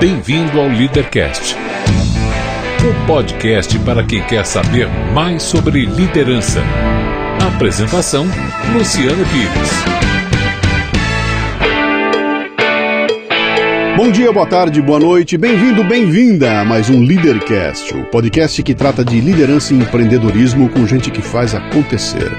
Bem-vindo ao Leadercast, o podcast para quem quer saber mais sobre liderança. Apresentação: Luciano Pires. Bom dia, boa tarde, boa noite, bem-vindo, bem-vinda a mais um Leadercast, o podcast que trata de liderança e empreendedorismo com gente que faz acontecer.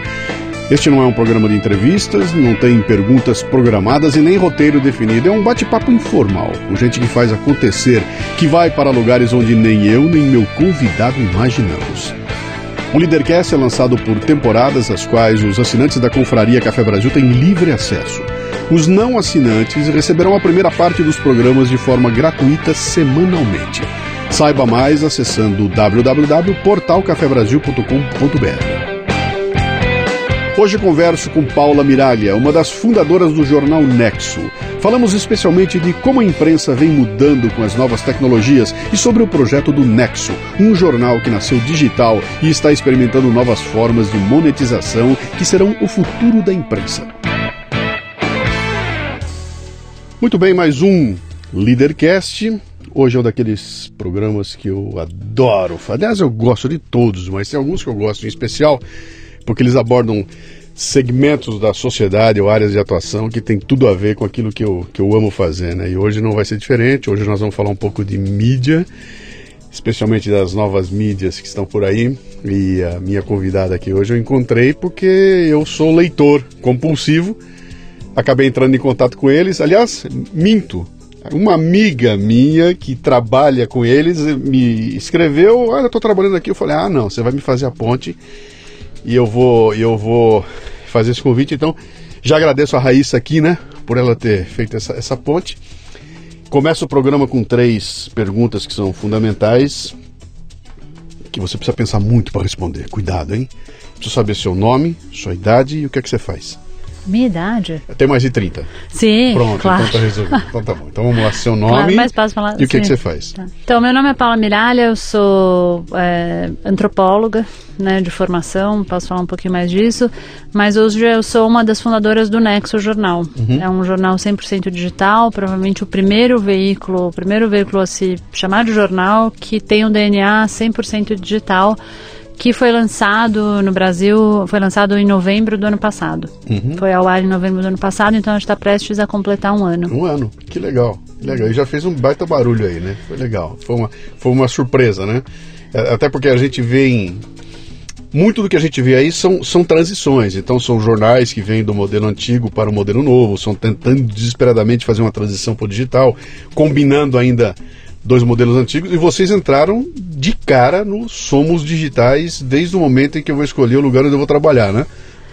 Este não é um programa de entrevistas, não tem perguntas programadas e nem roteiro definido. É um bate-papo informal, com gente que faz acontecer, que vai para lugares onde nem eu nem meu convidado imaginamos. O Leadercast é lançado por temporadas, às quais os assinantes da Confraria Café Brasil têm livre acesso. Os não assinantes receberão a primeira parte dos programas de forma gratuita semanalmente. Saiba mais acessando www.portalcafebrasil.com.br. Hoje converso com Paula Miralha, uma das fundadoras do jornal Nexo. Falamos especialmente de como a imprensa vem mudando com as novas tecnologias e sobre o projeto do Nexo, um jornal que nasceu digital e está experimentando novas formas de monetização que serão o futuro da imprensa. Muito bem, mais um Leadercast. Hoje é um daqueles programas que eu adoro. Aliás, eu gosto de todos, mas tem alguns que eu gosto em especial porque eles abordam segmentos da sociedade ou áreas de atuação que tem tudo a ver com aquilo que eu, que eu amo fazer, né? E hoje não vai ser diferente, hoje nós vamos falar um pouco de mídia, especialmente das novas mídias que estão por aí. E a minha convidada aqui hoje eu encontrei porque eu sou leitor compulsivo, acabei entrando em contato com eles, aliás, minto, uma amiga minha que trabalha com eles me escreveu, olha, eu estou trabalhando aqui, eu falei, ah não, você vai me fazer a ponte e eu vou, eu vou fazer esse convite. Então, já agradeço a Raíssa aqui, né, por ela ter feito essa, essa ponte. Começa o programa com três perguntas que são fundamentais, que você precisa pensar muito para responder. Cuidado, hein? Preciso saber seu nome, sua idade e o que é que você faz. Minha idade? Tem mais de 30. Sim, Pronto, claro. então tá resolvido. Então tá bom. Então vamos lá, seu nome Claro, mais fácil falar. e o que, que sim. você faz. Tá. Então, meu nome é Paula Miralha, eu sou é, antropóloga né, de formação, posso falar um pouquinho mais disso, mas hoje eu sou uma das fundadoras do Nexo Jornal. Uhum. É um jornal 100% digital, provavelmente o primeiro veículo, o primeiro veículo a se chamar de jornal que tem um DNA 100% digital que foi lançado no Brasil, foi lançado em novembro do ano passado. Uhum. Foi ao ar em novembro do ano passado, então a gente está prestes a completar um ano. Um ano, que legal, que legal. E já fez um baita barulho aí, né? Foi legal, foi uma, foi uma surpresa, né? É, Até porque a gente vê em. Muito do que a gente vê aí são, são transições, então são jornais que vêm do modelo antigo para o modelo novo, são tentando desesperadamente fazer uma transição para o digital, combinando ainda dois modelos antigos, e vocês entraram de cara no Somos Digitais desde o momento em que eu vou escolher o lugar onde eu vou trabalhar, né?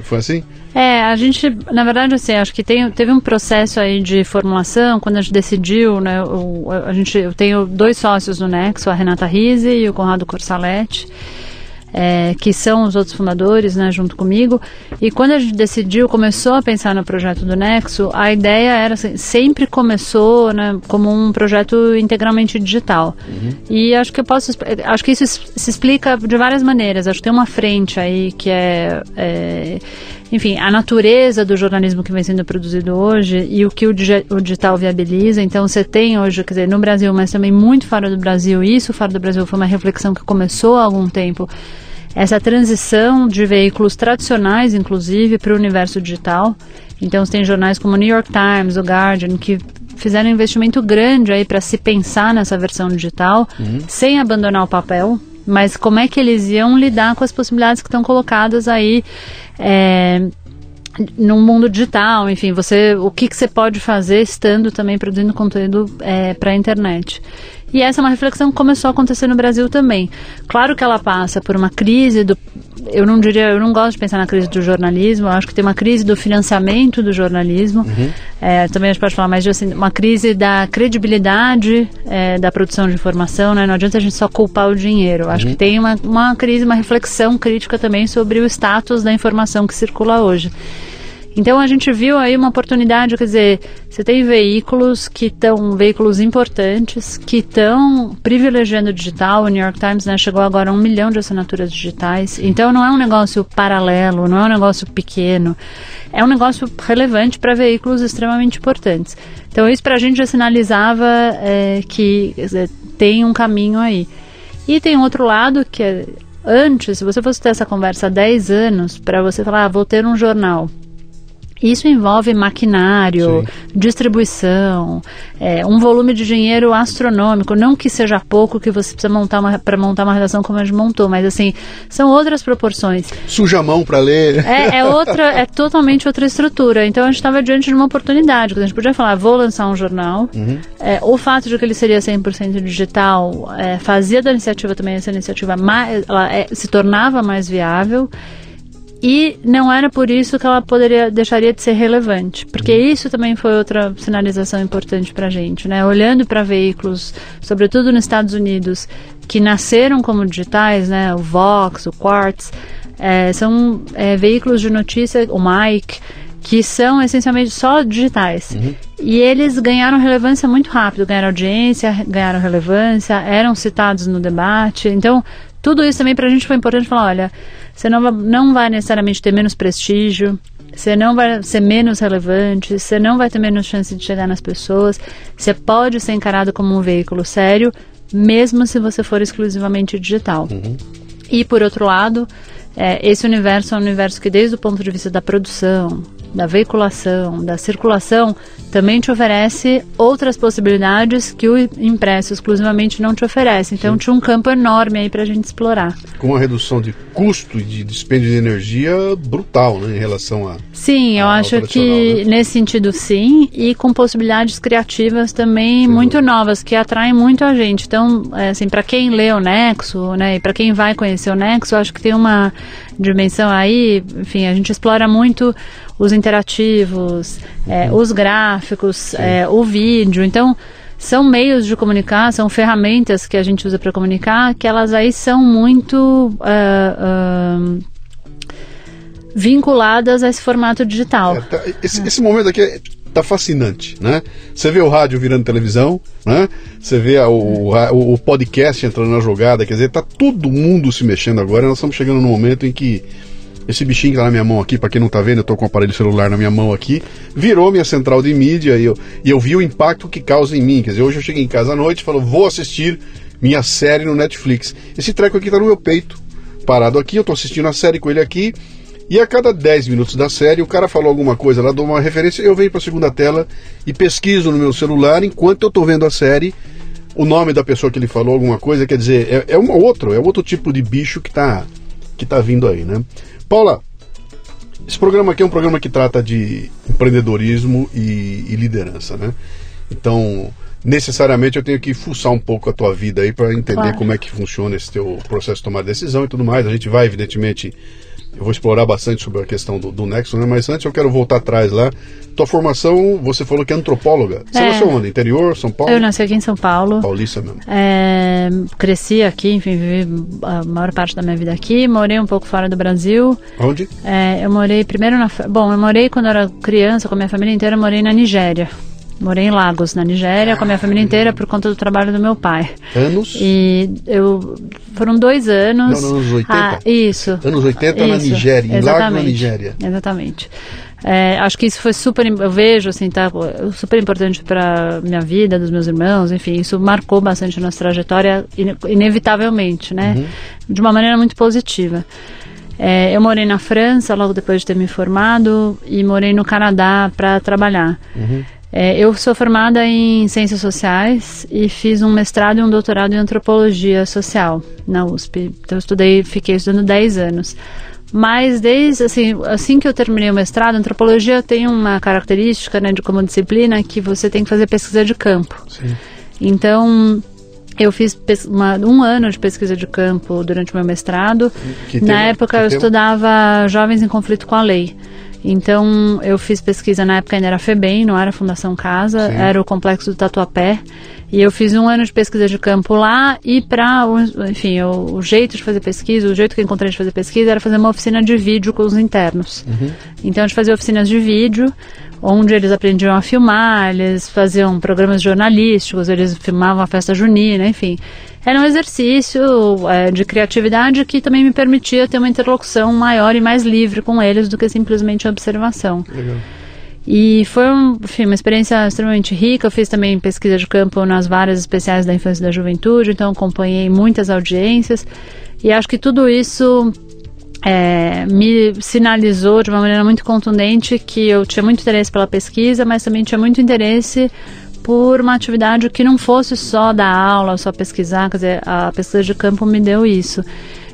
Foi assim? É, a gente, na verdade, assim, acho que tem, teve um processo aí de formulação, quando a gente decidiu, né, o, a gente, eu tenho dois sócios no Nexo, a Renata Rise e o Conrado Corsaletti, é, que são os outros fundadores, né, junto comigo, e quando a gente decidiu, começou a pensar no projeto do Nexo, a ideia era, assim, sempre começou, né, como um projeto integralmente digital. E acho que eu posso, acho que isso se explica de várias maneiras, acho que tem uma frente aí que é, é enfim, a natureza do jornalismo que vem sendo produzido hoje e o que o, digi- o digital viabiliza. Então, você tem hoje, quer dizer, no Brasil, mas também muito fora do Brasil, isso fora do Brasil foi uma reflexão que começou há algum tempo, essa transição de veículos tradicionais, inclusive, para o universo digital. Então, você tem jornais como o New York Times, o Guardian, que fizeram um investimento grande aí para se pensar nessa versão digital, sem abandonar o papel, mas como é que eles iam lidar com as possibilidades que estão colocadas aí é, no mundo digital, enfim, você, o que, que você pode fazer estando também produzindo conteúdo é, para a internet. E essa é uma reflexão que começou a acontecer no Brasil também. Claro que ela passa por uma crise do. Eu não diria, eu não gosto de pensar na crise do jornalismo, eu acho que tem uma crise do financiamento do jornalismo. É, também a gente pode falar mais de assim, uma crise da credibilidade é, da produção de informação, né? Não adianta a gente só culpar o dinheiro. Eu acho que tem uma, uma crise, uma reflexão crítica também sobre o status da informação que circula hoje. Então a gente viu aí uma oportunidade, quer dizer, você tem veículos que estão, veículos importantes, que estão privilegiando o digital. O New York Times né, chegou agora a um milhão de assinaturas digitais. Então não é um negócio paralelo, não é um negócio pequeno. É um negócio relevante para veículos extremamente importantes. Então isso para a gente já sinalizava é, que dizer, tem um caminho aí. E tem outro lado que é, antes, se você fosse ter essa conversa há 10 anos, para você falar, ah, vou ter um jornal isso envolve maquinário, Sim. distribuição, é, um volume de dinheiro astronômico. Não que seja pouco que você precisa montar para montar uma redação como a gente montou, mas assim são outras proporções. Suja a mão para ler. É, é, outra, é totalmente outra estrutura. Então a gente estava diante de uma oportunidade. A gente podia falar, vou lançar um jornal. Uhum. É, o fato de que ele seria 100% digital é, fazia da iniciativa também essa iniciativa mais, ela é, se tornava mais viável. E não era por isso que ela poderia deixaria de ser relevante, porque uhum. isso também foi outra sinalização importante para a gente, né? Olhando para veículos, sobretudo nos Estados Unidos, que nasceram como digitais, né? O Vox, o Quartz, é, são é, veículos de notícia, o Mike, que são essencialmente só digitais. Uhum. E eles ganharam relevância muito rápido, ganharam audiência, ganharam relevância, eram citados no debate. Então, tudo isso também para a gente foi importante falar, olha, você não, não vai necessariamente ter menos prestígio, você não vai ser menos relevante, você não vai ter menos chance de chegar nas pessoas, você pode ser encarado como um veículo sério, mesmo se você for exclusivamente digital. Uhum. E por outro lado, é, esse universo é um universo que, desde o ponto de vista da produção, da veiculação, da circulação, também te oferece outras possibilidades que o impresso exclusivamente não te oferece. Então Sim. tinha um campo enorme aí para a gente explorar. Com uma redução de custo e de dispêndio de energia brutal, né, em relação a. Sim, eu acho que né? nesse sentido sim, e com possibilidades criativas também sim. muito novas que atraem muito a gente. Então, é, assim, para quem lê o Nexo, né, e para quem vai conhecer o Nexo, eu acho que tem uma dimensão aí, enfim, a gente explora muito os interativos, é, uhum. os gráficos, é, o vídeo. Então, são meios de comunicar, são ferramentas que a gente usa para comunicar, que elas aí são muito uh, uh, vinculadas a esse formato digital. É, tá, esse, esse, momento aqui tá fascinante, né? Você vê o rádio virando televisão, né? Você vê o, o podcast entrando na jogada, quer dizer, tá todo mundo se mexendo agora. Nós estamos chegando num momento em que esse bichinho que tá na minha mão aqui, para quem não tá vendo, eu tô com o aparelho celular na minha mão aqui, virou minha central de mídia e eu, e eu vi o impacto que causa em mim. Quer dizer, hoje eu cheguei em casa à noite e falo, vou assistir minha série no Netflix. Esse treco aqui tá no meu peito, parado aqui, eu tô assistindo a série com ele aqui. E a cada 10 minutos da série, o cara falou alguma coisa lá, dou uma referência, eu venho para a segunda tela e pesquiso no meu celular enquanto eu estou vendo a série o nome da pessoa que ele falou alguma coisa, quer dizer, é, é um outro, é outro tipo de bicho que está que tá vindo aí, né? Paula, esse programa aqui é um programa que trata de empreendedorismo e, e liderança, né? Então, necessariamente eu tenho que fuçar um pouco a tua vida aí para entender claro. como é que funciona esse teu processo de tomar decisão e tudo mais. A gente vai, evidentemente, eu vou explorar bastante sobre a questão do, do Nexo, né? Mas antes eu quero voltar atrás lá. Tua formação, você falou que é antropóloga. Você é. nasceu onde? Interior, São Paulo? Eu nasci aqui em São Paulo. Paulista mesmo. É, cresci aqui, enfim, vivi a maior parte da minha vida aqui. Morei um pouco fora do Brasil. Onde? É, eu morei primeiro na... Bom, eu morei quando era criança, com a minha família inteira, morei na Nigéria. Morei em Lagos, na Nigéria, com a minha família inteira por conta do trabalho do meu pai. Anos? E eu foram dois anos. Não, anos 80? Ah, isso. Anos 80 isso, na Nigéria, em Lagos, na Nigéria. Exatamente. É, acho que isso foi super, eu vejo assim, tá, super importante para minha vida, dos meus irmãos, enfim, isso marcou bastante a nossa trajetória, inevitavelmente, né? Uhum. De uma maneira muito positiva. É, eu morei na França logo depois de ter me formado e morei no Canadá para trabalhar. Uhum. É, eu sou formada em Ciências Sociais e fiz um mestrado e um doutorado em Antropologia Social na USP. Então, eu estudei, fiquei estudando 10 anos. Mas desde assim, assim que eu terminei o mestrado, antropologia tem uma característica, né, de como disciplina que você tem que fazer pesquisa de campo. Sim. Então, eu fiz uma, um ano de pesquisa de campo durante o meu mestrado. Que Na tema? época, eu tema? estudava jovens em conflito com a lei. Então, eu fiz pesquisa na época ainda era FEBEM, não era Fundação Casa, Sim. era o complexo do Tatuapé. E eu fiz um ano de pesquisa de campo lá e para, enfim, o, o, jeito de fazer pesquisa, o jeito que eu encontrei de fazer pesquisa era fazer uma oficina de vídeo com os internos. Uhum. Então a gente fazia oficinas de vídeo, onde eles aprendiam a filmar, eles faziam programas jornalísticos, eles filmavam a festa junina, enfim. Era um exercício é, de criatividade que também me permitia ter uma interlocução maior e mais livre com eles do que simplesmente a observação. Legal. E foi um, enfim, uma experiência extremamente rica. Eu fiz também pesquisa de campo nas várias especiais da infância e da juventude, então acompanhei muitas audiências. E acho que tudo isso é, me sinalizou de uma maneira muito contundente que eu tinha muito interesse pela pesquisa, mas também tinha muito interesse por uma atividade que não fosse só dar aula, só pesquisar. Quer dizer, a pesquisa de campo me deu isso.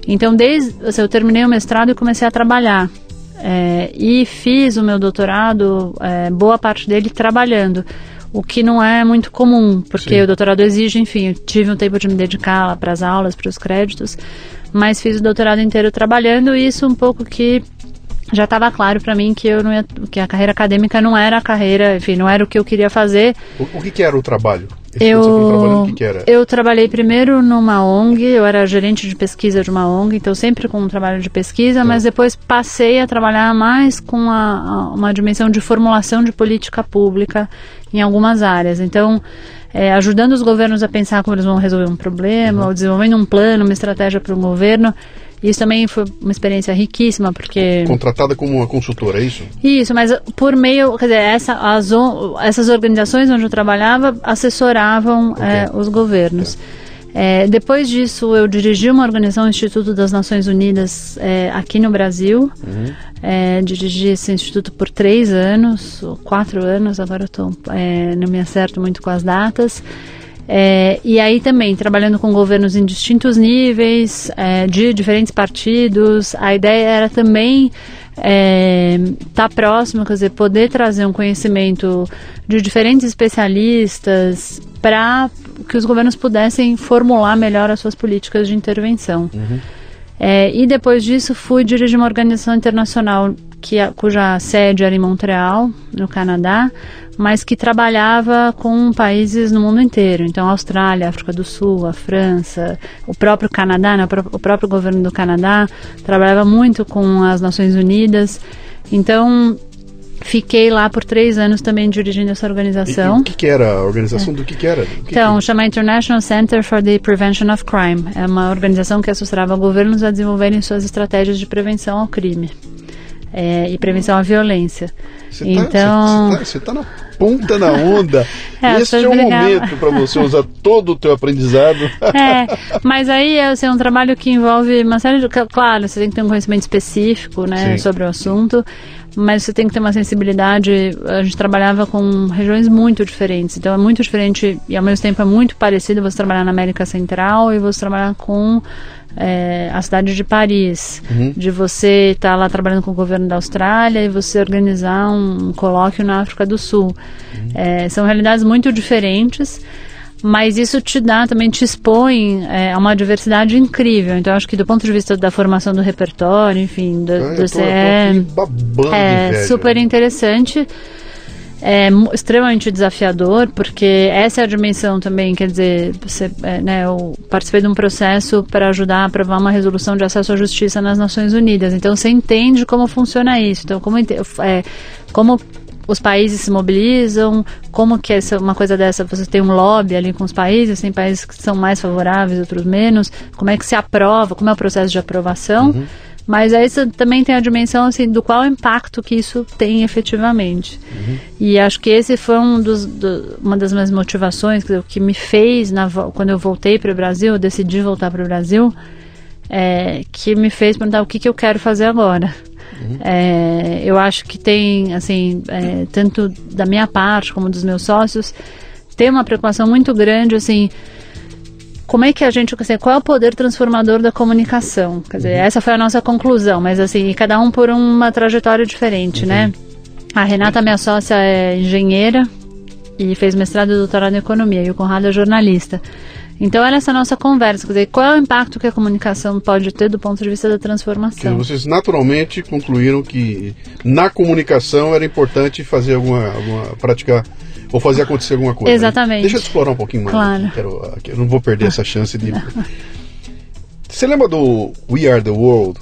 Então, desde assim, eu terminei o mestrado e comecei a trabalhar. É, e fiz o meu doutorado, é, boa parte dele trabalhando, o que não é muito comum, porque Sim. o doutorado exige, enfim, eu tive um tempo de me dedicar para as aulas, para os créditos, mas fiz o doutorado inteiro trabalhando e isso um pouco que já estava claro para mim que eu não ia, que a carreira acadêmica não era a carreira, enfim, não era o que eu queria fazer. O, o que, que era o trabalho? Eu, que que eu trabalhei primeiro numa ONG, eu era gerente de pesquisa de uma ONG, então sempre com um trabalho de pesquisa, é. mas depois passei a trabalhar mais com a, a, uma dimensão de formulação de política pública em algumas áreas. Então, é, ajudando os governos a pensar como eles vão resolver um problema, uhum. ou desenvolvendo um plano, uma estratégia para o governo. Isso também foi uma experiência riquíssima, porque... Contratada como uma consultora, é isso? Isso, mas por meio, quer dizer, essa, as, essas organizações onde eu trabalhava assessoravam okay. é, os governos. É, depois disso, eu dirigi uma organização, o Instituto das Nações Unidas, é, aqui no Brasil. Uhum. É, dirigi esse instituto por três anos, ou quatro anos, agora eu tô, não me acerto muito com as datas. É, e aí também, trabalhando com governos em distintos níveis, é, de diferentes partidos, a ideia era também estar é, tá próximo, quer dizer, poder trazer um conhecimento de diferentes especialistas para que os governos pudessem formular melhor as suas políticas de intervenção. Uhum. É, e depois disso fui dirigir uma organização internacional que, cuja sede era em Montreal, no Canadá, mas que trabalhava com países no mundo inteiro. Então, Austrália, África do Sul, a França, o próprio Canadá, né, o próprio governo do Canadá trabalhava muito com as Nações Unidas. Então, Fiquei lá por três anos também dirigindo essa organização. E, e o que, que, era? A organização é. do que, que era? Que então, chama International Center for the Prevention of Crime. É uma organização que assessorava governos a desenvolverem suas estratégias de prevenção ao crime é, e prevenção à violência. Você tá, então, você tá, tá, na ponta da onda. é, este é o momento para você usar todo o teu aprendizado. é, mas aí é assim, um trabalho que envolve uma série de, claro, você tem que ter um conhecimento específico, né, Sim. sobre o assunto mas você tem que ter uma sensibilidade. A gente trabalhava com regiões muito diferentes, então é muito diferente e ao mesmo tempo é muito parecido você trabalhar na América Central e você trabalhar com é, a cidade de Paris, uhum. de você estar tá lá trabalhando com o governo da Austrália e você organizar um, colóquio na África do Sul. Uhum. É, são realidades muito diferentes mas isso te dá, também te expõe é, a uma diversidade incrível. Então, acho que do ponto de vista da formação do repertório, enfim, do, do tô, é, é super interessante. É extremamente desafiador, porque essa é a dimensão também, quer dizer, você, é, né, eu participei de um processo para ajudar a aprovar uma resolução de acesso à justiça nas Nações Unidas. Então, você entende como funciona isso. Então, como, é, como os países se mobilizam, como que essa, uma coisa dessa, você tem um lobby ali com os países, tem países que são mais favoráveis, outros menos, como é que se aprova, como é o processo de aprovação, uhum. mas aí também tem a dimensão assim, do qual impacto que isso tem efetivamente. Uhum. E acho que esse foi um dos, do, uma das minhas motivações, que, que me fez, na, quando eu voltei para o Brasil, eu decidi voltar para o Brasil, é, que me fez perguntar o que, que eu quero fazer agora. Uhum. É, eu acho que tem, assim, é, tanto da minha parte como dos meus sócios, tem uma preocupação muito grande, assim, como é que a gente, assim, qual é o poder transformador da comunicação? Quer dizer, uhum. essa foi a nossa conclusão, mas assim, cada um por uma trajetória diferente, né? uhum. né? A Renata, minha sócia, é engenheira e fez mestrado e doutorado em economia, e o Conrado é jornalista. Então, era essa nossa conversa, quer dizer, qual é o impacto que a comunicação pode ter do ponto de vista da transformação? vocês naturalmente concluíram que na comunicação era importante fazer alguma, alguma praticar ou fazer acontecer alguma coisa. né? Exatamente. Deixa eu explorar um pouquinho mais. Claro. aqui, quero- eu não vou perder essa chance de. Você lembra do We Are the World?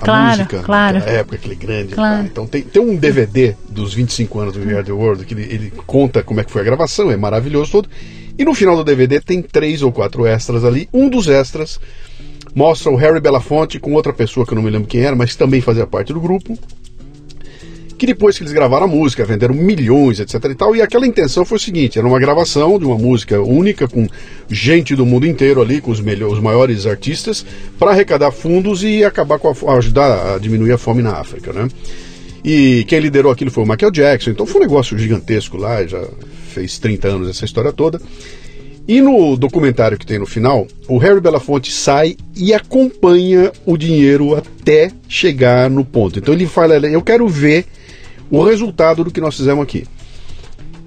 A Claro, música claro. daquela época, aquele grande. Claro. tá? Então tem, tem um DVD dos 25 anos do We Are the World que ele, ele conta como é que foi a gravação, é maravilhoso todo. E no final do DVD tem três ou quatro extras ali. Um dos extras mostra o Harry Belafonte com outra pessoa que eu não me lembro quem era, mas também fazia parte do grupo. Que depois que eles gravaram a música, venderam milhões, etc e tal. E aquela intenção foi o seguinte: era uma gravação de uma música única, com gente do mundo inteiro ali, com os, melhores, os maiores artistas, para arrecadar fundos e acabar com a, ajudar a diminuir a fome na África, né? E quem liderou aquilo foi o Michael Jackson, então foi um negócio gigantesco lá, já fez 30 anos essa história toda. E no documentário que tem no final, o Harry Belafonte sai e acompanha o dinheiro até chegar no ponto. Então ele fala: Eu quero ver o resultado do que nós fizemos aqui.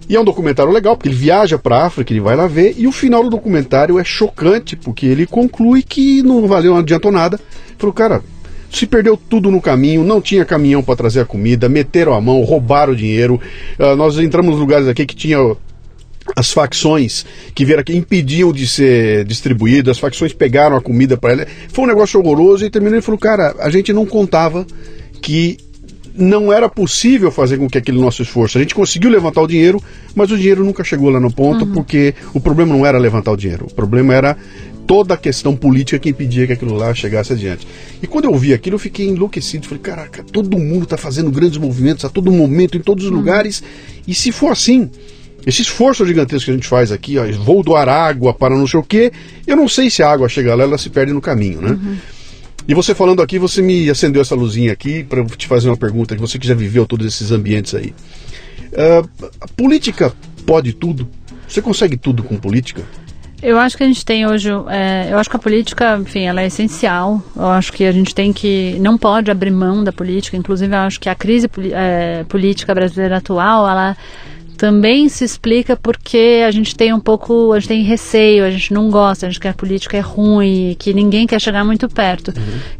E é um documentário legal, porque ele viaja para a África, ele vai lá ver, e o final do documentário é chocante, porque ele conclui que não valeu, não adiantou nada. Ele falou, cara, se perdeu tudo no caminho, não tinha caminhão para trazer a comida, meteram a mão, roubaram o dinheiro. Ah, nós entramos nos lugares aqui que tinha as facções que vieram aqui impediam de ser distribuído, as facções pegaram a comida para ele. Foi um negócio horroroso e terminou e falou: cara, a gente não contava que não era possível fazer com que aquele nosso esforço. A gente conseguiu levantar o dinheiro, mas o dinheiro nunca chegou lá no ponto, porque o problema não era levantar o dinheiro, o problema era toda a questão política que impedia que aquilo lá chegasse adiante. E quando eu ouvi aquilo, eu fiquei enlouquecido. Falei, caraca, todo mundo está fazendo grandes movimentos a todo momento, em todos os lugares. E se for assim, esse esforço gigantesco que a gente faz aqui, ó, vou doar água para não sei o quê, eu não sei se a água chega lá, ela se perde no caminho, né? E você falando aqui, você me acendeu essa luzinha aqui para te fazer uma pergunta, que você que já viveu todos esses ambientes aí. Ah, a política pode tudo? Você consegue tudo com política? Eu acho que a gente tem hoje, é, eu acho que a política, enfim, ela é essencial. Eu acho que a gente tem que, não pode abrir mão da política. Inclusive, eu acho que a crise é, política brasileira atual, ela também se explica porque a gente tem um pouco, a gente tem receio, a gente não gosta, a gente quer que a política é ruim, que ninguém quer chegar muito perto.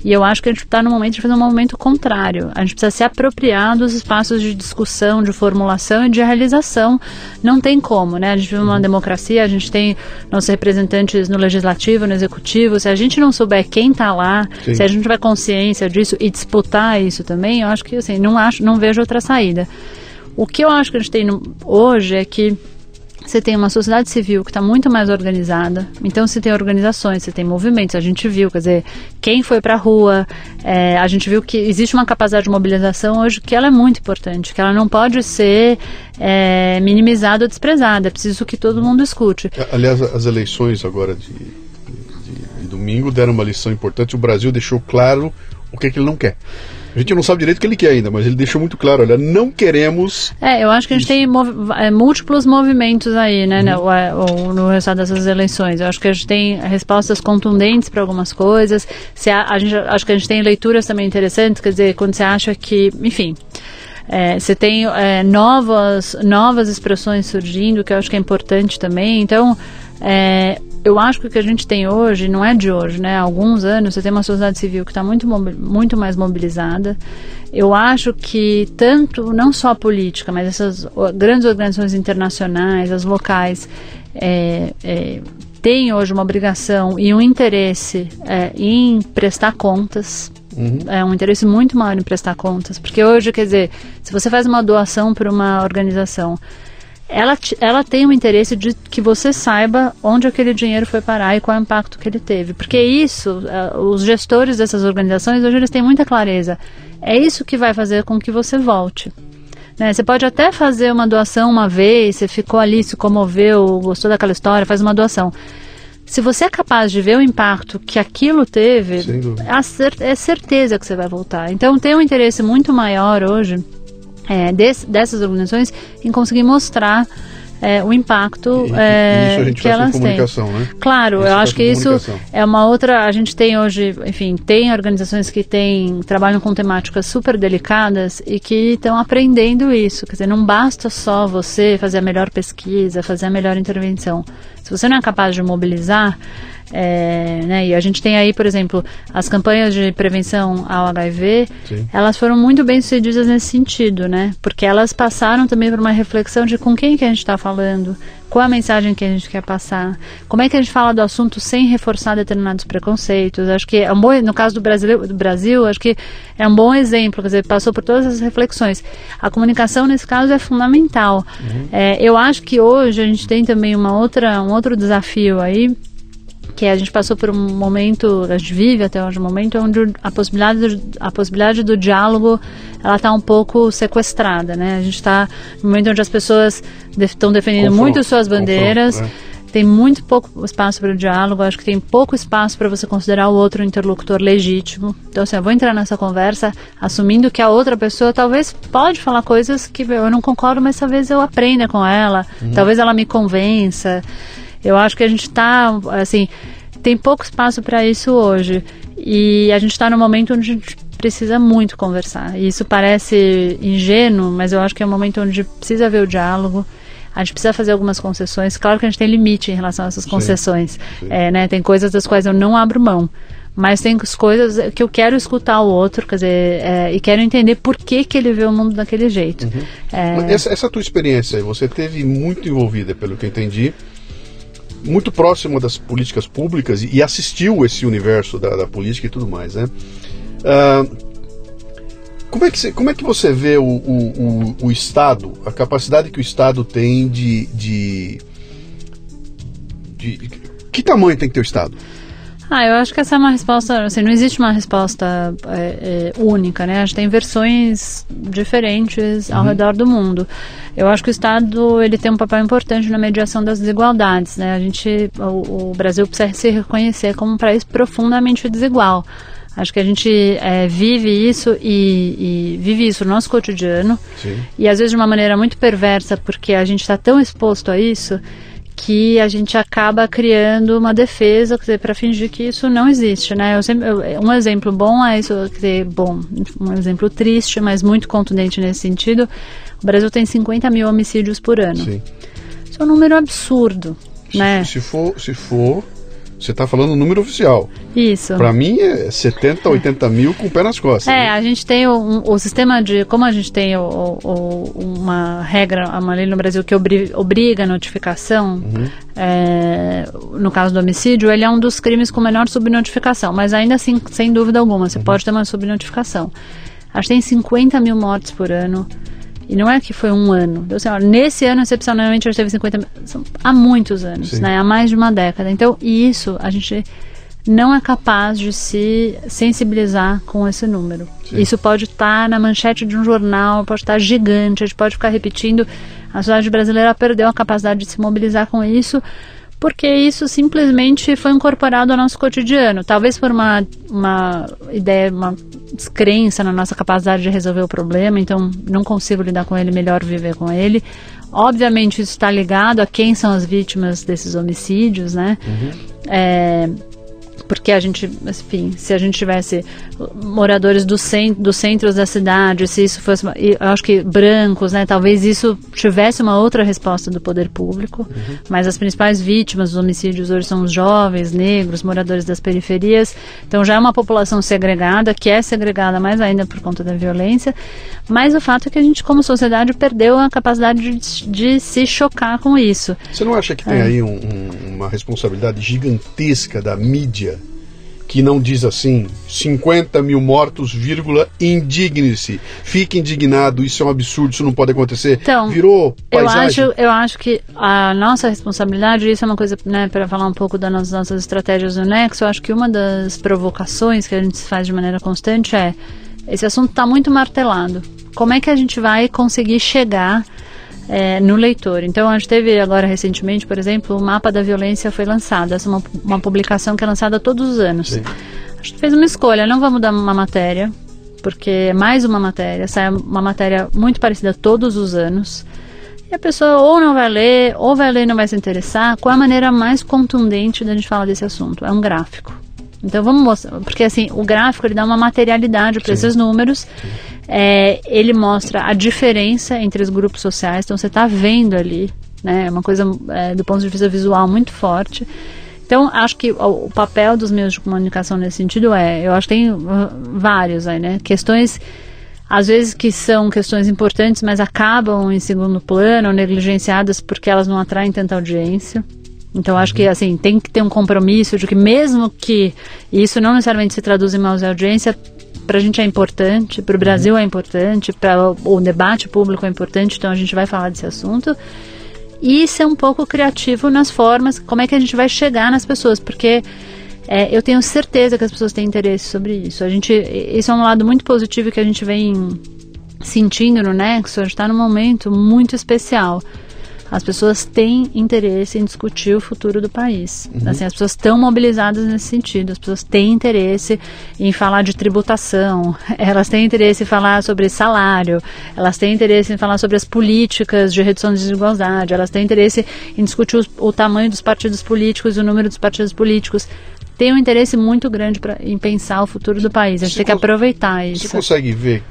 E eu acho que a gente está no momento de fazer um movimento contrário. A gente precisa se apropriar dos espaços de discussão, de formulação e de realização. Não tem como, né? A gente vive uma democracia, a gente tem nossos representantes no legislativo, no executivo. Se a gente não souber quem está lá, Sim. se a gente tiver consciência disso e disputar isso também, eu acho que assim, não acho, não vejo outra saída. O que eu acho que a gente tem hoje é que você tem uma sociedade civil que está muito mais organizada. Então, se tem organizações, você tem movimentos. A gente viu, quer dizer, quem foi para a rua. é, a gente viu que existe uma capacidade de mobilização hoje que ela é muito importante, que ela não pode ser é, minimizada ou desprezada. É preciso que todo mundo escute. A- Aliás, as eleições agora de, de- de domingo deram uma lição importante. O Brasil deixou claro o que, é que ele não quer. A gente não sabe direito o que ele quer ainda, mas ele deixou muito claro: olha, não queremos. É, eu acho que a gente tem movi- é, múltiplos movimentos aí, né, no, é, no resultado dessas eleições. Eu acho que a gente tem respostas contundentes para algumas coisas. Se a, a gente, acho que a gente tem leituras também interessantes, quer dizer, quando você acha que, enfim, é, você tem é, novas, novas expressões surgindo, que eu acho que é importante também. Então, é, eu acho que o que a gente tem hoje não é de hoje, né? Há alguns anos você tem uma sociedade civil que está muito, muito mais mobilizada. Eu acho que tanto, não só a política, mas essas grandes organizações internacionais, as locais, é, é, têm hoje uma obrigação e um interesse é, em prestar contas. É um interesse muito maior em prestar contas. Porque hoje, quer dizer, se você faz uma doação para uma organização, ela, ela tem o interesse de que você saiba onde aquele dinheiro foi parar e qual é o impacto que ele teve. Porque isso, eh, os gestores dessas organizações, hoje eles têm muita clareza. É isso que vai fazer com que você volte. Né? Você pode até fazer uma doação uma vez, você ficou ali, se comoveu, gostou daquela história, faz uma doação. Se você é capaz de ver o impacto que aquilo teve, é certeza que você vai voltar. Então tem um interesse muito maior hoje é, des- dessas organizações em conseguir mostrar é, o impacto E- é, isso a gente que elas têm. comunicação, né? Claro, Isso eu acho que isso é uma outra. A gente tem hoje, enfim, tem organizações que têm, trabalham com temáticas super delicadas e que estão aprendendo isso. Quer dizer, não basta só você fazer a melhor pesquisa, fazer a melhor intervenção. Se você não é capaz de mobilizar, é, né, e a gente tem aí, por exemplo, as campanhas de prevenção ao HIV, Sim. elas foram muito bem sucedidas nesse sentido, né? Porque elas passaram também por uma reflexão de com quem que a gente está falando, qual a mensagem que a gente quer passar, como é que a gente fala do assunto sem reforçar determinados preconceitos. Acho que é um bom, no caso do Brasil, do Brasil, acho que é um bom exemplo, quer dizer, passou por todas essas reflexões. A comunicação nesse caso é fundamental. É, eu acho que hoje a gente tem também uma outra, um outro desafio aí que a gente passou por um momento, a gente vive até hoje um momento onde a possibilidade, do- a possibilidade do diálogo ela está um pouco sequestrada, né? A gente está no momento onde as pessoas estão defendendo Confronto, muito suas bandeiras, confronto, tem muito pouco espaço para o diálogo, acho que tem pouco espaço para você considerar o outro interlocutor legítimo. Então, assim, eu vou entrar nessa conversa assumindo que a outra pessoa talvez pode falar coisas que eu não concordo, mas talvez eu aprenda com ela, talvez ela me convença. Eu acho que a gente está, assim, tem pouco espaço para isso hoje. E a gente está num momento onde a gente precisa muito conversar. E isso parece ingênuo, mas eu acho que é um momento onde precisa haver o diálogo. A gente precisa fazer algumas concessões. Claro que a gente tem limite em relação a essas concessões. É, né, tem coisas das quais eu não abro mão. Mas tem as coisas que eu quero escutar o outro, quer dizer, é, e quero entender por que, que ele vê o mundo daquele jeito. É, Mas Essa, essa tua experiência, aí, você teve muito envolvida, pelo que eu entendi, muito próxima das políticas públicas e, assistiu esse universo da, da política e tudo mais, né? Ah, como, é que você, como é que você vê o, o, o, o Estado, a capacidade que o Estado tem de, de, de- Que tamanho tem que ter o Estado? Ah, eu acho que essa é uma resposta, assim, não existe uma resposta é, é, única, né? A gente tem versões diferentes ao redor do mundo. Eu acho que o Estado ele tem um papel importante na mediação das desigualdades, né? A gente, o, o Brasil precisa se reconhecer como um país profundamente desigual. Acho que a gente é, vive isso e, e vive isso no nosso cotidiano Sim. e às vezes de uma maneira muito perversa, porque a gente está tão exposto a isso que a gente acaba criando uma defesa, para fingir que isso não existe, né? Eu sempre, eu- um exemplo bom é isso, quer dizer, bom, um exemplo triste, mas muito contundente nesse sentido. O Brasil tem 50 mil homicídios por ano. Sim. Isso é um número absurdo, né? Se, se for, se for, você está falando o número oficial. Isso. Para mim é 70, 80 mil com o pé nas costas. É, né? a gente tem o, um- o sistema de. Como a gente tem o, o- uma regra, uma lei no Brasil que obri- obriga a notificação, é, no caso do homicídio, ele é um dos crimes com menor subnotificação, mas ainda assim, sem dúvida alguma, você pode ter uma subnotificação. A gente tem 50 mil mortes por ano. E não é que foi um ano. Então, assim, ó, nesse ano, excepcionalmente, a gente teve 50 mil. São, há muitos anos, Sim. né? Há mais de uma década. Então, isso a gente não é capaz de se sensibilizar com esse número. Sim. Isso pode estar na manchete de um jornal, pode estar gigante, a gente pode ficar repetindo. A sociedade brasileira perdeu a capacidade de se mobilizar com isso, porque isso simplesmente foi incorporado ao nosso cotidiano. Talvez por uma, uma ideia, uma descrença na nossa capacidade de resolver o problema, então não consigo lidar com ele, melhor viver com ele. Obviamente isso está ligado a quem são as vítimas desses homicídios, né? É, porque a gente, enfim, se a gente tivesse moradores do cen dos centros da cidade, se isso fosse, eu acho que brancos, né, talvez isso tivesse uma outra resposta do poder público, mas as principais vítimas dos homicídios hoje são os jovens, negros, moradores das periferias, então já é uma população segregada, que é segregada mais ainda por conta da violência, mas o fato é que a gente, como sociedade, perdeu a capacidade de, de se chocar com isso. Você não acha que tem É. aí um- um- uma responsabilidade gigantesca da mídia que não diz assim 50 mil mortos, vírgula, indigne-se, fique indignado, isso é um absurdo, isso não pode acontecer. Então, Virou Eu acho, eu acho que a nossa responsabilidade, isso é uma coisa, né, para falar um pouco das nossas, nossas estratégias do Nexo, eu acho que uma das provocações que a gente faz de maneira constante é esse assunto está muito martelado. Como é que a gente vai conseguir chegar é, no leitor? Então, a gente teve agora recentemente, por exemplo, o mapa da violência foi lançado. Essa é uma, uma publicação que é lançada todos os anos. Sim. A gente fez uma escolha, não vamos dar uma matéria, porque é mais uma matéria, sai uma matéria muito parecida todos os anos. E a pessoa ou não vai ler, ou vai ler e não vai se interessar. Qual é a maneira mais contundente da gente falar desse assunto? É um gráfico. Então vamos mostrar, porque assim, o gráfico ele dá uma materialidade para esses números. É, ele mostra a diferença entre os grupos sociais, então você está vendo ali, né? É uma coisa é, do ponto de vista visual muito forte. Então, acho que o, o, papel dos meios de comunicação nesse sentido é, eu acho que tem uh, vários aí, né? Questões às vezes que são questões importantes, mas acabam em segundo plano, negligenciadas porque elas não atraem tanta audiência. Então acho que assim tem que ter um compromisso de que mesmo que isso não necessariamente se traduz em mais audiência, para a gente é importante, para o Brasil é importante, para o debate público é importante, então a gente vai falar desse assunto e ser um pouco criativo nas formas, como é que a gente vai chegar nas pessoas, porque é, eu tenho certeza que as pessoas têm interesse sobre isso. A gente, isso é um lado muito positivo que a gente vem sentindo no Nexo. A gente está num momento muito especial as pessoas têm interesse em discutir o futuro do país. Uhum. Assim, as pessoas estão mobilizadas nesse sentido, as pessoas têm interesse em falar de tributação, elas têm interesse em falar sobre salário, elas têm interesse em falar sobre as políticas de redução de desigualdade, elas têm interesse em discutir os, o tamanho dos partidos políticos, o número dos partidos políticos tem um interesse muito grande pra, em pensar o futuro do país. A gente você tem que aproveitar isso. Você consegue ver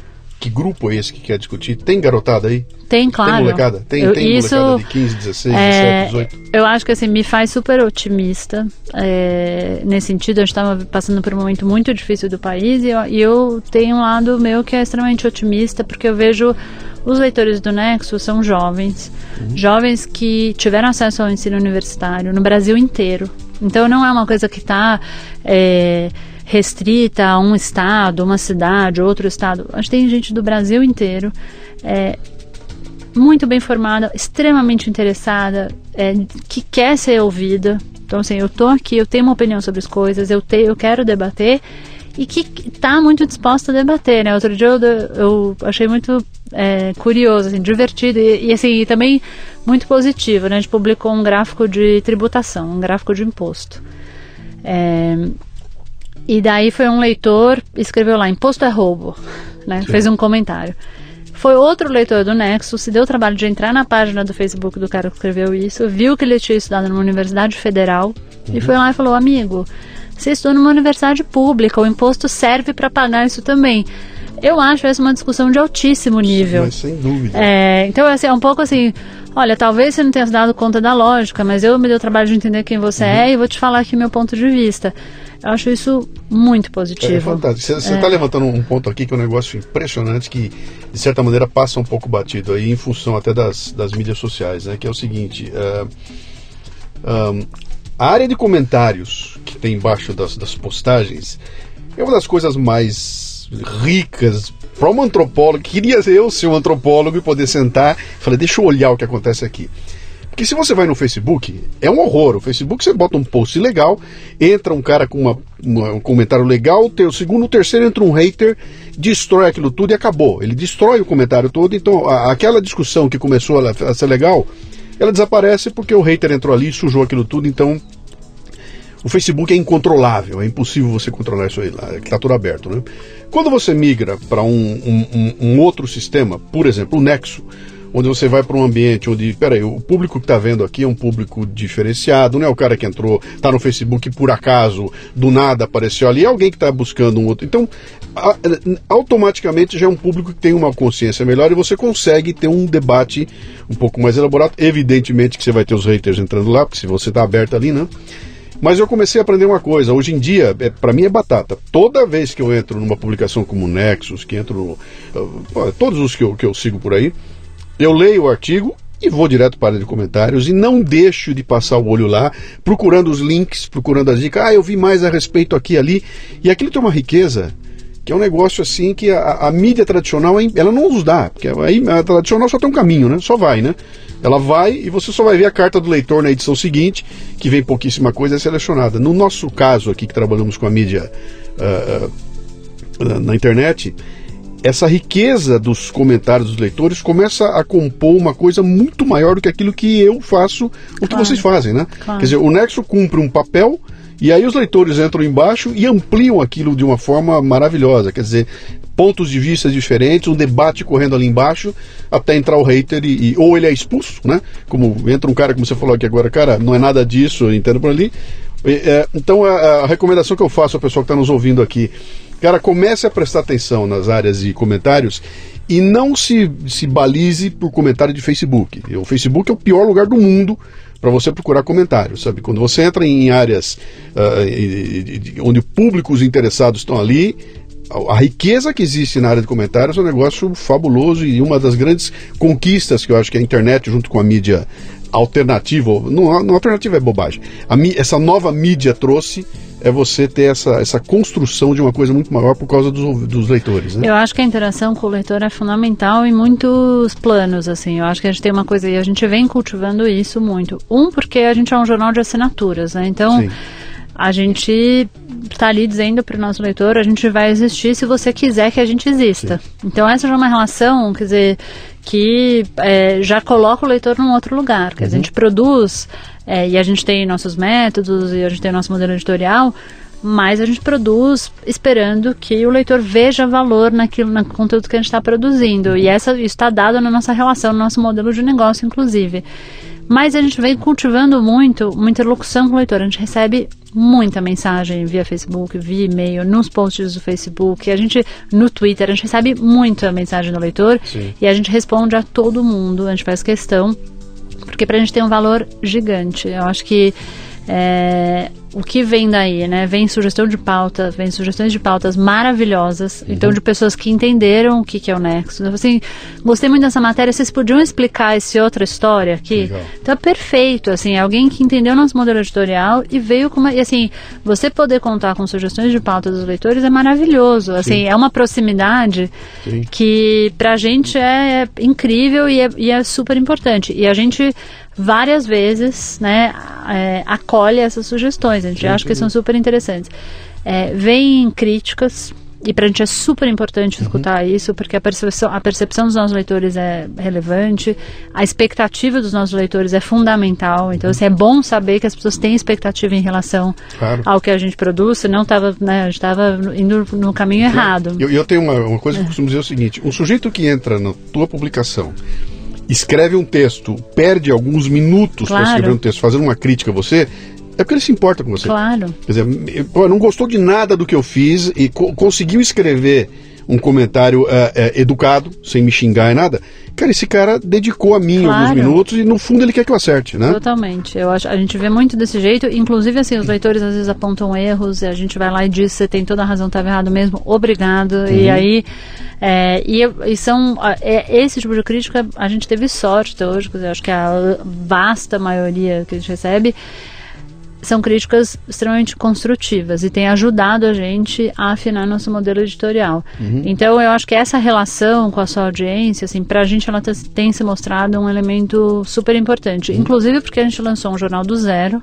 que grupo é esse que quer discutir? Tem garotada aí? Tem, claro. Tem molecada? Tem, eu, tem isso, molecada de 15, 16, é, 17, 18? Eu acho que assim, me faz super otimista. É, nesse sentido, a gente estava passando por um momento muito difícil do país e eu, e eu tenho um lado meu que é extremamente otimista, porque eu vejo os leitores do Nexo são jovens, uhum. jovens que tiveram acesso ao ensino universitário no Brasil inteiro. Então não é uma coisa que está... É, restrita a um estado, uma cidade, outro estado. A gente tem gente do Brasil inteiro, é, muito bem formada, extremamente interessada, é, que quer ser ouvida. Então, assim, eu tô aqui, eu tenho uma opinião sobre as coisas, eu, te, eu quero debater e que está muito disposta a debater, né? Outro dia eu, eu achei muito é, curioso, assim, divertido e, e, assim, também muito positivo, né? A gente publicou um gráfico de tributação, um gráfico de imposto. É, e daí foi um leitor, escreveu lá, imposto é roubo, né? Fez um comentário. Foi outro leitor do Nexo, se deu o trabalho de entrar na página do Facebook do cara que escreveu isso, viu que ele tinha estudado numa universidade federal uhum. e foi lá e falou: Amigo, você estudou numa universidade pública, o imposto serve para pagar isso também. Eu acho essa uma discussão de altíssimo nível. Mas sem dúvida. É, então, assim, é um pouco assim: olha, talvez você não tenha se dado conta da lógica, mas eu me dei o trabalho de entender quem você uhum. é e vou te falar aqui meu ponto de vista. Eu acho isso muito positivo. É, é fantástico. Você está é. levantando um ponto aqui que é um negócio impressionante que, de certa maneira, passa um pouco batido aí em função até das, das mídias sociais, né? Que é o seguinte. Uh, um, a área de comentários que tem embaixo das, das postagens é uma das coisas mais ricas para um antropólogo. Queria eu ser um antropólogo e poder sentar falar, deixa eu olhar o que acontece aqui. Porque se você vai no Facebook, é um horror. O Facebook você bota um post legal, entra um cara com uma, uma, um comentário legal, o segundo, o terceiro entra um hater, destrói aquilo tudo e acabou. Ele destrói o comentário todo. Então, a, aquela discussão que começou a, a ser legal, ela desaparece porque o hater entrou ali, sujou aquilo tudo. Então, o Facebook é incontrolável, é impossível você controlar isso aí lá, está tudo aberto. Né? Quando você migra para um, um, um, outro sistema, por exemplo, o Nexo, onde você vai para um ambiente onde, peraí, o público que está vendo aqui é um público diferenciado, não é o cara que entrou, está no Facebook por acaso, do nada apareceu ali, é alguém que está buscando um outro. Então, automaticamente já é um público que tem uma consciência melhor e você consegue ter um debate um pouco mais elaborado. Evidentemente que você vai ter os haters entrando lá, porque se você está aberto ali, né? Mas eu comecei a aprender uma coisa. Hoje em dia, é, para mim é batata. Toda vez que eu entro numa publicação como Nexus, que entro. Uh, todos os que eu, que eu sigo por aí, eu leio o artigo e vou direto para a área de comentários e não deixo de passar o olho lá, procurando os links, procurando as dicas. Ah, eu vi mais a respeito aqui ali. E aquilo tem uma riqueza que é um negócio assim que a, a mídia tradicional ela não nos dá, porque aí a tradicional só tem um caminho, né? Só vai, né? Ela vai e você só vai ver a carta do leitor na edição seguinte, que vem pouquíssima coisa é selecionada. No nosso caso aqui que trabalhamos com a mídia uh, uh, na internet, essa riqueza dos comentários dos leitores começa a compor uma coisa muito maior do que aquilo que eu faço, o claro. que vocês fazem, né? Claro. Quer dizer, o Nexo cumpre um papel e aí os leitores entram embaixo e ampliam aquilo de uma forma maravilhosa. Quer dizer, pontos de vista diferentes, um debate correndo ali embaixo, até entrar o hater e, e, ou ele é expulso, né? Como entra um cara, como você falou aqui agora, cara, não é nada disso, entendo por ali. É, então a, a, recomendação que eu faço ao pessoal que está nos ouvindo aqui, cara, comece a prestar atenção nas áreas de comentários e não se, se balize por comentário de Facebook. O Facebook é o pior lugar do mundo para você procurar comentários, sabe? Quando você entra em áreas uh, onde públicos interessados estão ali, a riqueza que existe na área de comentários é um negócio fabuloso e uma das grandes conquistas que eu acho que a internet, junto com a mídia alternativa, não, não alternativa é bobagem, a, essa nova mídia trouxe é você ter essa, essa construção de uma coisa muito maior por causa dos, dos leitores. Né? Eu acho que a interação com o leitor é fundamental em muitos planos. assim. Eu acho que a gente tem uma coisa e a gente vem cultivando isso muito. Um, porque a gente é um jornal de assinaturas, né? Então. Sim a gente está ali dizendo para o nosso leitor, a gente vai existir se você quiser que a gente exista. Sim. Então essa já é uma relação, quer dizer, que é, já coloca o leitor num outro lugar. Quer uhum. a uhum. gente produz é, e a gente tem nossos métodos e a gente tem nosso modelo editorial, mas a gente produz esperando que o leitor veja valor naquilo, no conteúdo que a gente está produzindo. E essa, isso está dado na nossa relação, no nosso modelo de negócio, inclusive. Mas a gente vem cultivando muito uma interlocução com o leitor. A gente recebe muita mensagem via Facebook, via e-mail, nos posts do Facebook, a gente no Twitter, a gente recebe muita mensagem do leitor Sim. e a gente responde a todo mundo, a gente faz questão, porque para a gente tem um valor gigante. Eu acho que é, o que vem daí, né? Vem sugestão de pauta, vem sugestões de pautas maravilhosas, uhum. então de pessoas que entenderam o que, que é o Nexo. Assim, gostei muito dessa matéria, vocês podiam explicar essa outra história aqui? Legal. Então é perfeito, assim, alguém que entendeu nosso modelo editorial e veio com uma, e assim, você poder contar com sugestões de pauta dos leitores é maravilhoso, assim, Sim. é uma proximidade Sim. que pra gente é incrível e é, e é super importante. E a gente várias vezes né, é, acolhe essas sugestões. A gente acha que são super interessantes. É, vem críticas, e para a gente é super importante uhum. escutar isso, porque a percepção, a percepção dos nossos leitores é relevante, a expectativa dos nossos leitores é fundamental. Então, assim, é bom saber que as pessoas têm expectativa em relação claro. ao que a gente produz, senão tava, né, a gente estava indo no caminho errado. Eu, eu tenho uma, uma coisa que eu costumo dizer o seguinte: um sujeito que entra na tua publicação escreve um texto, perde alguns minutos claro. para escrever um texto, fazendo uma crítica a você, é porque ele se importa com você. Claro. Quer dizer, não gostou de nada do que eu fiz e co conseguiu escrever um comentário é, é, educado, sem me xingar e nada. Cara, esse cara dedicou a mim claro. alguns minutos e no fundo ele quer que eu acerte, né? Totalmente. Eu acho, a gente vê muito desse jeito. Inclusive, assim, os leitores às vezes apontam erros e a gente vai lá e diz: você tem toda a razão, estava errado mesmo, obrigado. Uhum. E aí é, e, e, são é, esse tipo de crítica a gente teve sorte até hoje, eu acho que a vasta maioria que a gente recebe são críticas extremamente construtivas e tem ajudado a gente a afinar nosso modelo editorial. Uhum. Então eu acho que essa relação com a sua audiência, assim, para a gente ela tem se mostrado um elemento super importante, uhum. inclusive porque a gente lançou um jornal do zero.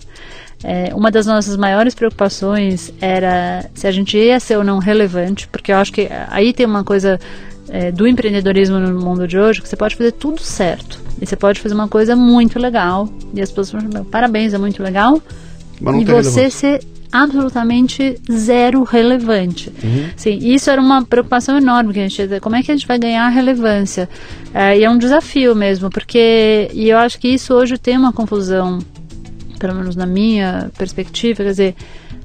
É, uma das nossas maiores preocupações era se a gente ia ser ou não relevante, porque eu acho que aí tem uma coisa é, do empreendedorismo no mundo de hoje que você pode fazer tudo certo. E você pode fazer uma coisa muito legal. E as pessoas falam, parabéns, é muito legal. E você ser absolutamente zero relevante. Uhum. Sim, isso era uma preocupação enorme que a gente como é que a gente vai ganhar relevância? É, e é um desafio mesmo, porque e eu acho que isso hoje tem uma confusão pelo menos na minha perspectiva, quer dizer,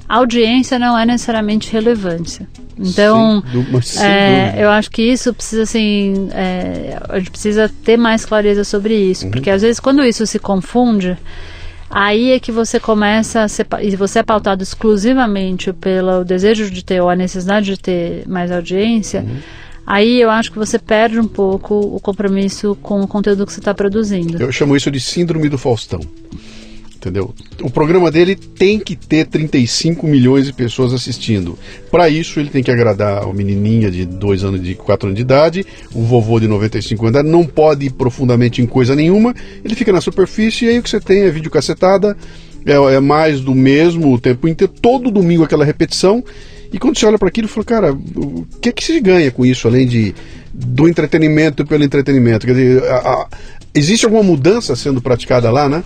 audiência não é necessariamente relevância. Então, sim, é, eu acho que isso precisa, assim, é, a gente precisa ter mais clareza sobre isso, uhum. porque às vezes quando isso se confunde, aí é que você começa a ser, e você é pautado exclusivamente pelo desejo de ter ou a necessidade de ter mais audiência, uhum. aí eu acho que você perde um pouco o compromisso com o conteúdo que você está produzindo. Eu chamo isso de síndrome do Faustão entendeu? O programa dele tem que ter 35 milhões de pessoas assistindo. Para isso, ele tem que agradar o menininha de 2 anos, de 4 anos de idade, o vovô de 95 anos, não pode ir profundamente em coisa nenhuma, ele fica na superfície e aí o que você tem é vídeo cacetada, é, é mais do mesmo o tempo inteiro, todo domingo aquela repetição. E quando você olha para aquilo, fala, cara, o que é que se ganha com isso, além de do entretenimento pelo entretenimento? Quer dizer, a, a, existe alguma mudança sendo praticada lá, né?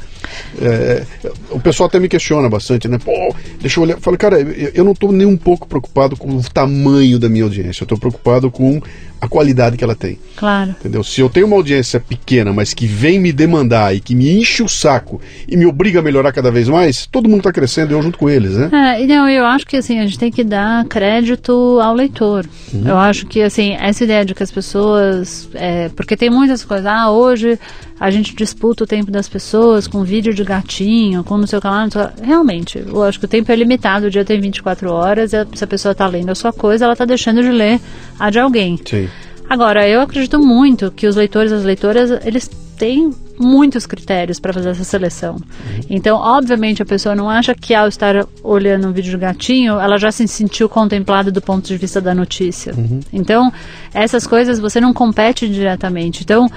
É, o pessoal até me questiona bastante, né? Pô, deixa eu olhar. Eu falo, cara, eu, eu não estou nem um pouco preocupado com o tamanho da minha audiência. Eu estou preocupado com a qualidade que ela tem. Claro. Entendeu? Se eu tenho uma audiência pequena, mas que vem me demandar e que me enche o saco e me obriga a melhorar cada vez mais, todo mundo está crescendo, eu junto com eles, né? É, não, eu acho que assim, a gente tem que dar crédito ao leitor. Uhum. Eu acho que assim, essa ideia de que as pessoas. É, porque tem muitas coisas, ah, hoje a gente disputa o tempo das pessoas com vídeo de gatinho, com não sei o que lá. Realmente, eu acho que o tempo é limitado, o dia tem 24 horas, se a pessoa está lendo a sua coisa, ela está deixando de ler a de alguém. Sim. Agora, eu acredito muito que os leitores e as leitoras, eles têm muitos critérios para fazer essa seleção. Uhum. Então, obviamente, a pessoa não acha que ao estar olhando um vídeo de gatinho, ela já se sentiu contemplada do ponto de vista da notícia. Uhum. Então, essas coisas você não compete diretamente. Então,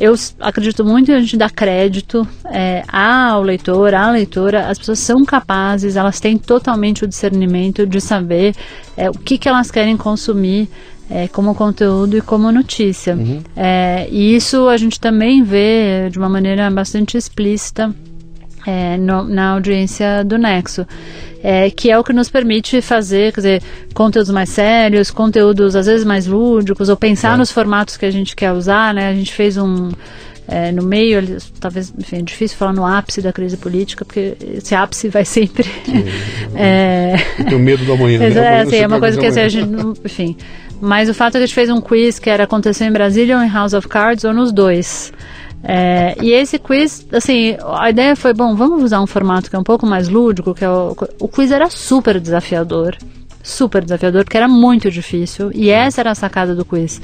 eu acredito muito em a gente dar crédito é, ao leitor, à leitora. As pessoas são capazes, elas têm totalmente o discernimento de saber é, o que, que elas querem consumir é, como conteúdo e como notícia. Uhum. É, e isso a gente também vê de uma maneira bastante explícita é, no, na audiência do Nexo. É, que é o que nos permite fazer, quer dizer, conteúdos mais sérios, conteúdos às vezes mais lúdicos, ou pensar é. nos formatos que a gente quer usar, né? A gente fez um é, no meio, talvez, enfim, é difícil falar no ápice da crise política, porque esse ápice vai sempre. é... Eu tenho medo do amanhã. Né? É, assim, é uma coisa que assim, a gente, enfim, mas o fato é que a gente fez um quiz que era acontecer em Brasília ou em House of Cards ou nos dois. É, e esse quiz, assim, a ideia foi, bom, vamos usar um formato que é um pouco mais lúdico, que é o, o quiz era super desafiador, super desafiador, porque era muito difícil, e essa era a sacada do quiz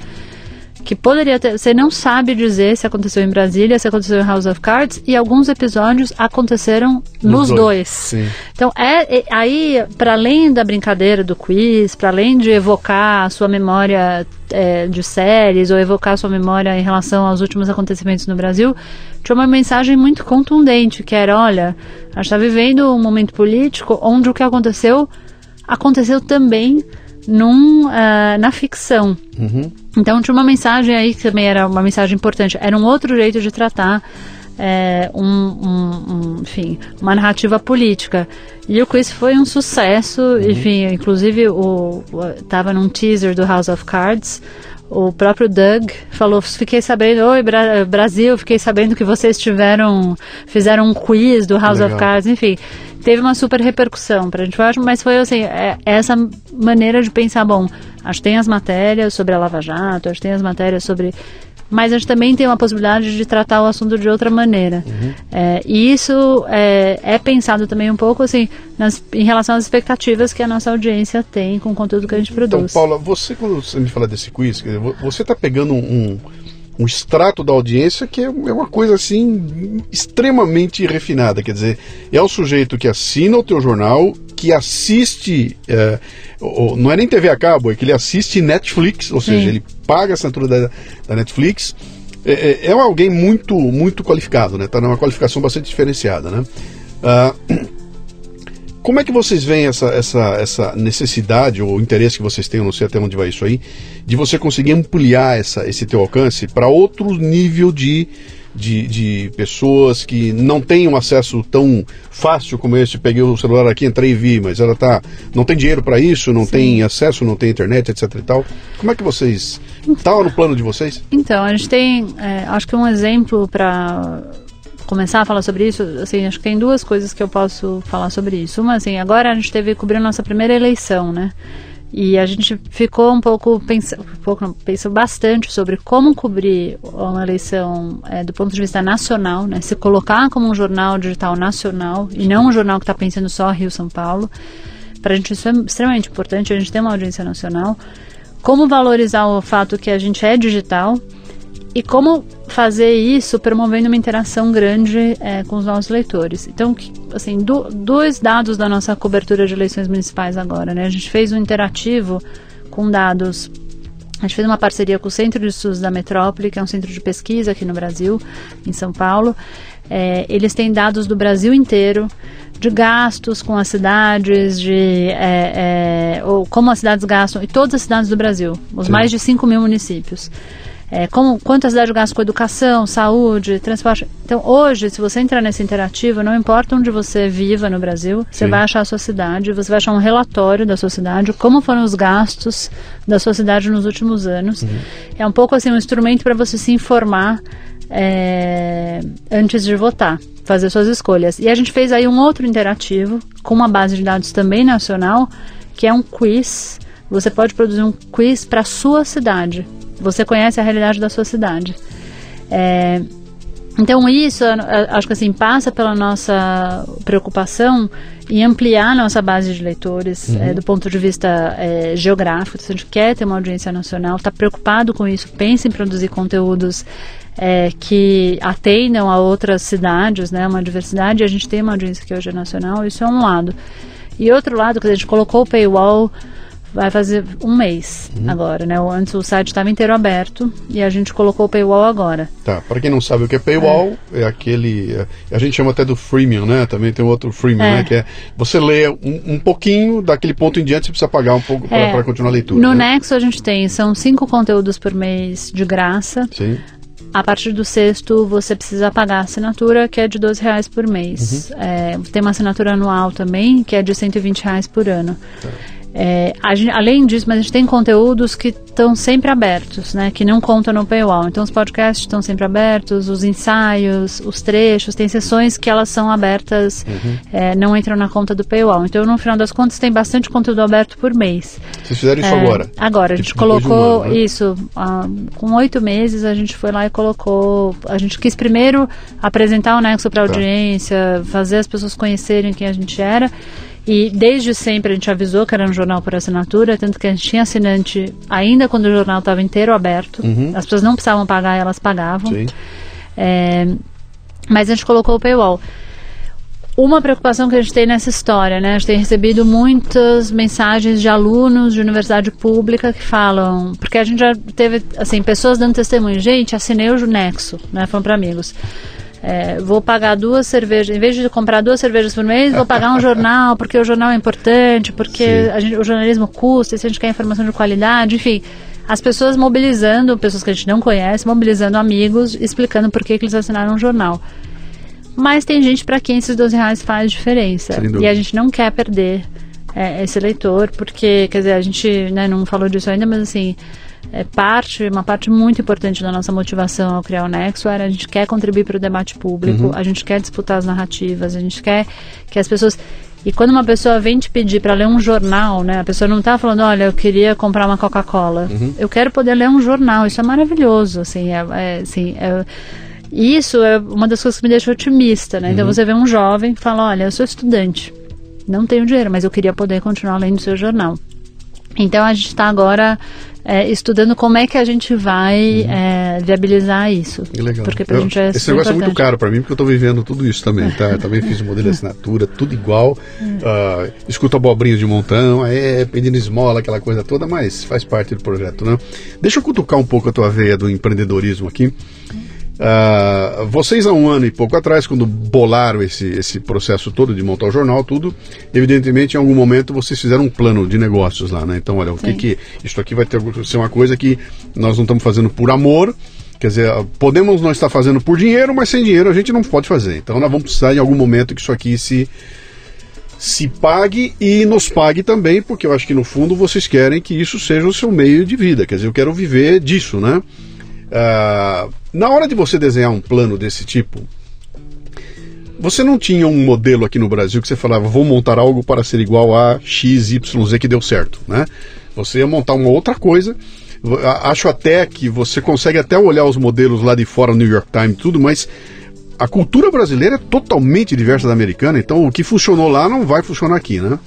que poderia ter. Você não sabe dizer se aconteceu em Brasília, se aconteceu em House of Cards, e alguns episódios aconteceram nos, nos dois. dois. Então, é, é aí, para além da brincadeira do quiz, para além de evocar a sua memória é, de séries ou evocar a sua memória em relação aos últimos acontecimentos no Brasil, tinha uma mensagem muito contundente, que era, olha, a gente está vivendo um momento político onde o que aconteceu aconteceu também num, uh, na ficção. Uhum. Então tinha uma mensagem aí que também era uma mensagem importante. Era um outro jeito de tratar é, um, um, um, enfim, uma narrativa política. E o quiz foi um sucesso, uhum. enfim, inclusive o, estava num teaser do House of Cards. O próprio Doug falou, fiquei sabendo, oi Bra Brasil, fiquei sabendo que vocês tiveram, fizeram um quiz do House Legal. of Cards, enfim teve uma super repercussão para a gente, acho, mas foi assim, é, essa maneira de pensar, bom, acho que tem as matérias sobre a Lava Jato, acho que tem as matérias sobre mas a gente também tem uma possibilidade de tratar o assunto de outra maneira. Uhum. É, e isso é, é, pensado também um pouco assim nas, em relação às expectativas que a nossa audiência tem com o conteúdo que a gente então, produz. Então, Paula, você quando você me fala desse quiz, você está pegando um, um extrato da audiência que é, é uma coisa assim extremamente refinada. Quer dizer, é o sujeito que assina o teu jornal, que assiste, é, não é nem TV a cabo, é que ele assiste Netflix, ou seja, Sim. ele paga a assinatura da, da Netflix. É, é, é, alguém muito muito qualificado, né? Está numa qualificação bastante diferenciada, né? Uh, como é que vocês veem essa, essa, essa necessidade ou interesse que vocês têm, eu não sei até onde vai isso aí, de você conseguir ampliar essa, esse teu alcance para outro nível de, de, de, pessoas que não têm um acesso tão fácil como esse. Peguei o celular aqui, entrei e vi, mas ela tá, não tem dinheiro para isso, não Sim. tem acesso, não tem internet, etc e tal. Como é que vocês. Estava no plano de vocês? Então, a gente tem, é, acho que um exemplo para começar a falar sobre isso, assim, acho que tem duas coisas que eu posso falar sobre isso. Uma, assim, agora a gente teve cobrindo nossa primeira eleição, né? E a gente ficou um pouco pensando, um pouco, pensou bastante sobre como cobrir uma eleição é, do ponto de vista nacional, né? Se colocar como um jornal digital nacional e não um jornal que está pensando só Rio São Paulo. Para a gente isso é extremamente importante. A gente tem uma audiência nacional. Como valorizar o fato que a gente é digital e como fazer isso promovendo uma interação grande é, com os nossos leitores. Então, assim, do, dois dados da nossa cobertura de eleições municipais agora, né? A gente fez um interativo com dados a gente fez uma parceria com o Centro de Estudos da Metrópole, que é um centro de pesquisa aqui no Brasil, em São Paulo. É, eles têm dados do Brasil inteiro, de gastos com as cidades, de é, é, ou como as cidades gastam, e todas as cidades do Brasil, os Sim. mais de 5 mil municípios. É, como, quanto a cidade gasta com educação, saúde, transporte. Então, hoje, se você entrar nesse interativo, não importa onde você viva no Brasil, você Sim. vai achar a sua cidade, você vai achar um relatório da sua cidade, como foram os gastos da sua cidade nos últimos anos. É um pouco assim um instrumento para você se informar é, antes de votar, fazer suas escolhas. E a gente fez aí um outro interativo com uma base de dados também nacional, que é um quiz. Você pode produzir um quiz para sua cidade. Você conhece a realidade da sua cidade. É, então isso, acho que assim, passa pela nossa preocupação em ampliar a nossa base de leitores eh, do ponto de vista eh, geográfico. Se a gente quer ter uma audiência nacional, está preocupado com isso, pensa em produzir conteúdos eh, que atendam a outras cidades, né, uma diversidade. A gente tem uma audiência que hoje é nacional, isso é um lado. E outro lado, que a gente colocou o paywall vai fazer um mês agora, né? Antes o site estava inteiro aberto e a gente colocou o paywall agora. Tá, para quem não sabe o que é paywall, é, aquele. é, a gente chama até do freemium, né? Também tem outro freemium, É. né? Que é você lê um, um pouquinho, daquele ponto em diante você precisa pagar um pouco para É, continuar a leitura. No né? Nexo a gente tem, são cinco conteúdos por mês de graça. Sim. A partir do sexto você precisa pagar a assinatura, que é de 12 reais por mês. Uhum. É, tem uma assinatura anual também, que é de 120 reais por ano. Tá. É, a gen- além disso, mas a gente tem conteúdos que estão sempre abertos, né? Que não contam no paywall. Então os podcasts estão sempre abertos, os ensaios, os trechos, tem sessões que elas são abertas, Uhum. é, não entram na conta do paywall. Então no final das contas tem bastante conteúdo aberto por mês. Vocês fizeram isso É, agora. Agora, a Tipo, gente depois de um colocou ano, né? isso. ah, com oito meses, a gente foi lá e colocou. A gente quis primeiro apresentar o Nexo para a Tá. audiência, fazer as pessoas conhecerem quem a gente era. E desde sempre a gente avisou que era um jornal por assinatura, tanto que a gente tinha assinante ainda quando o jornal estava inteiro aberto. As pessoas não precisavam pagar, elas pagavam. Sim. É, mas a gente colocou o paywall. Uma preocupação que a gente tem nessa história, né? A gente tem recebido muitas mensagens de alunos de universidade pública que falam, porque a gente já teve, assim, pessoas dando testemunho, gente, assinei o Nexo, né? Falando para amigos. É, vou pagar duas cervejas, em vez de comprar duas cervejas por mês, vou pagar um jornal, porque o jornal é importante, porque gente- o jornalismo custa, e se a gente quer informação de qualidade, enfim. As pessoas mobilizando, pessoas que a gente não conhece, mobilizando amigos, explicando por que, que eles assinaram um jornal. Mas tem gente para quem esses 12 reais faz diferença. E a gente não quer perder é, esse leitor, porque, quer dizer, a gente né, não falou disso ainda, mas assim, é parte, uma parte muito importante da nossa motivação ao criar o Nexo era a gente quer contribuir para o debate público, a gente quer disputar as narrativas, a gente quer que as pessoas. E quando uma pessoa vem te pedir para ler um jornal, né? A pessoa não está falando, olha, eu queria comprar uma Coca-Cola. Eu quero poder ler um jornal. Isso é maravilhoso, assim, é, é, assim, é- isso é uma das coisas que me deixa otimista, né? Então você vê um jovem que fala, olha, eu sou estudante, não tenho dinheiro, mas eu queria poder continuar lendo o seu jornal. Então a gente está agora é, estudando como é que a gente vai é, viabilizar isso. Que legal. Porque pra Eu- gente é esse negócio é muito importante. caro para mim, porque eu estou vivendo tudo isso também, tá? Eu também fiz o modelo de assinatura, tudo igual. ah, escuto abobrinhas de montão, é pedindo esmola, aquela coisa toda, mas faz parte do projeto, né? Deixa eu cutucar um pouco a tua veia do empreendedorismo aqui. Ah, vocês há um ano e pouco atrás, quando bolaram esse, esse processo todo de montar o jornal, tudo, evidentemente em algum momento vocês fizeram um plano de negócios lá, né? Então, olha, o que que isso aqui vai ter ser uma coisa que nós não estamos fazendo por amor, quer dizer, podemos não estar fazendo por dinheiro, mas sem dinheiro a gente não pode fazer. Então, nós vamos precisar em algum momento que isso aqui se se pague e nos pague também, porque eu acho que no fundo vocês querem que isso seja o seu meio de vida. Quer dizer, eu quero viver disso, né? Ah, na hora de você desenhar um plano desse tipo, você não tinha um modelo aqui no Brasil que você falava, vou montar algo para ser igual a XYZ que deu certo, né? Você ia montar uma outra coisa. Acho até que você consegue até olhar os modelos lá de fora, New York Times tudo, mas a cultura brasileira é totalmente diversa da americana, então o que funcionou lá não vai funcionar aqui, né?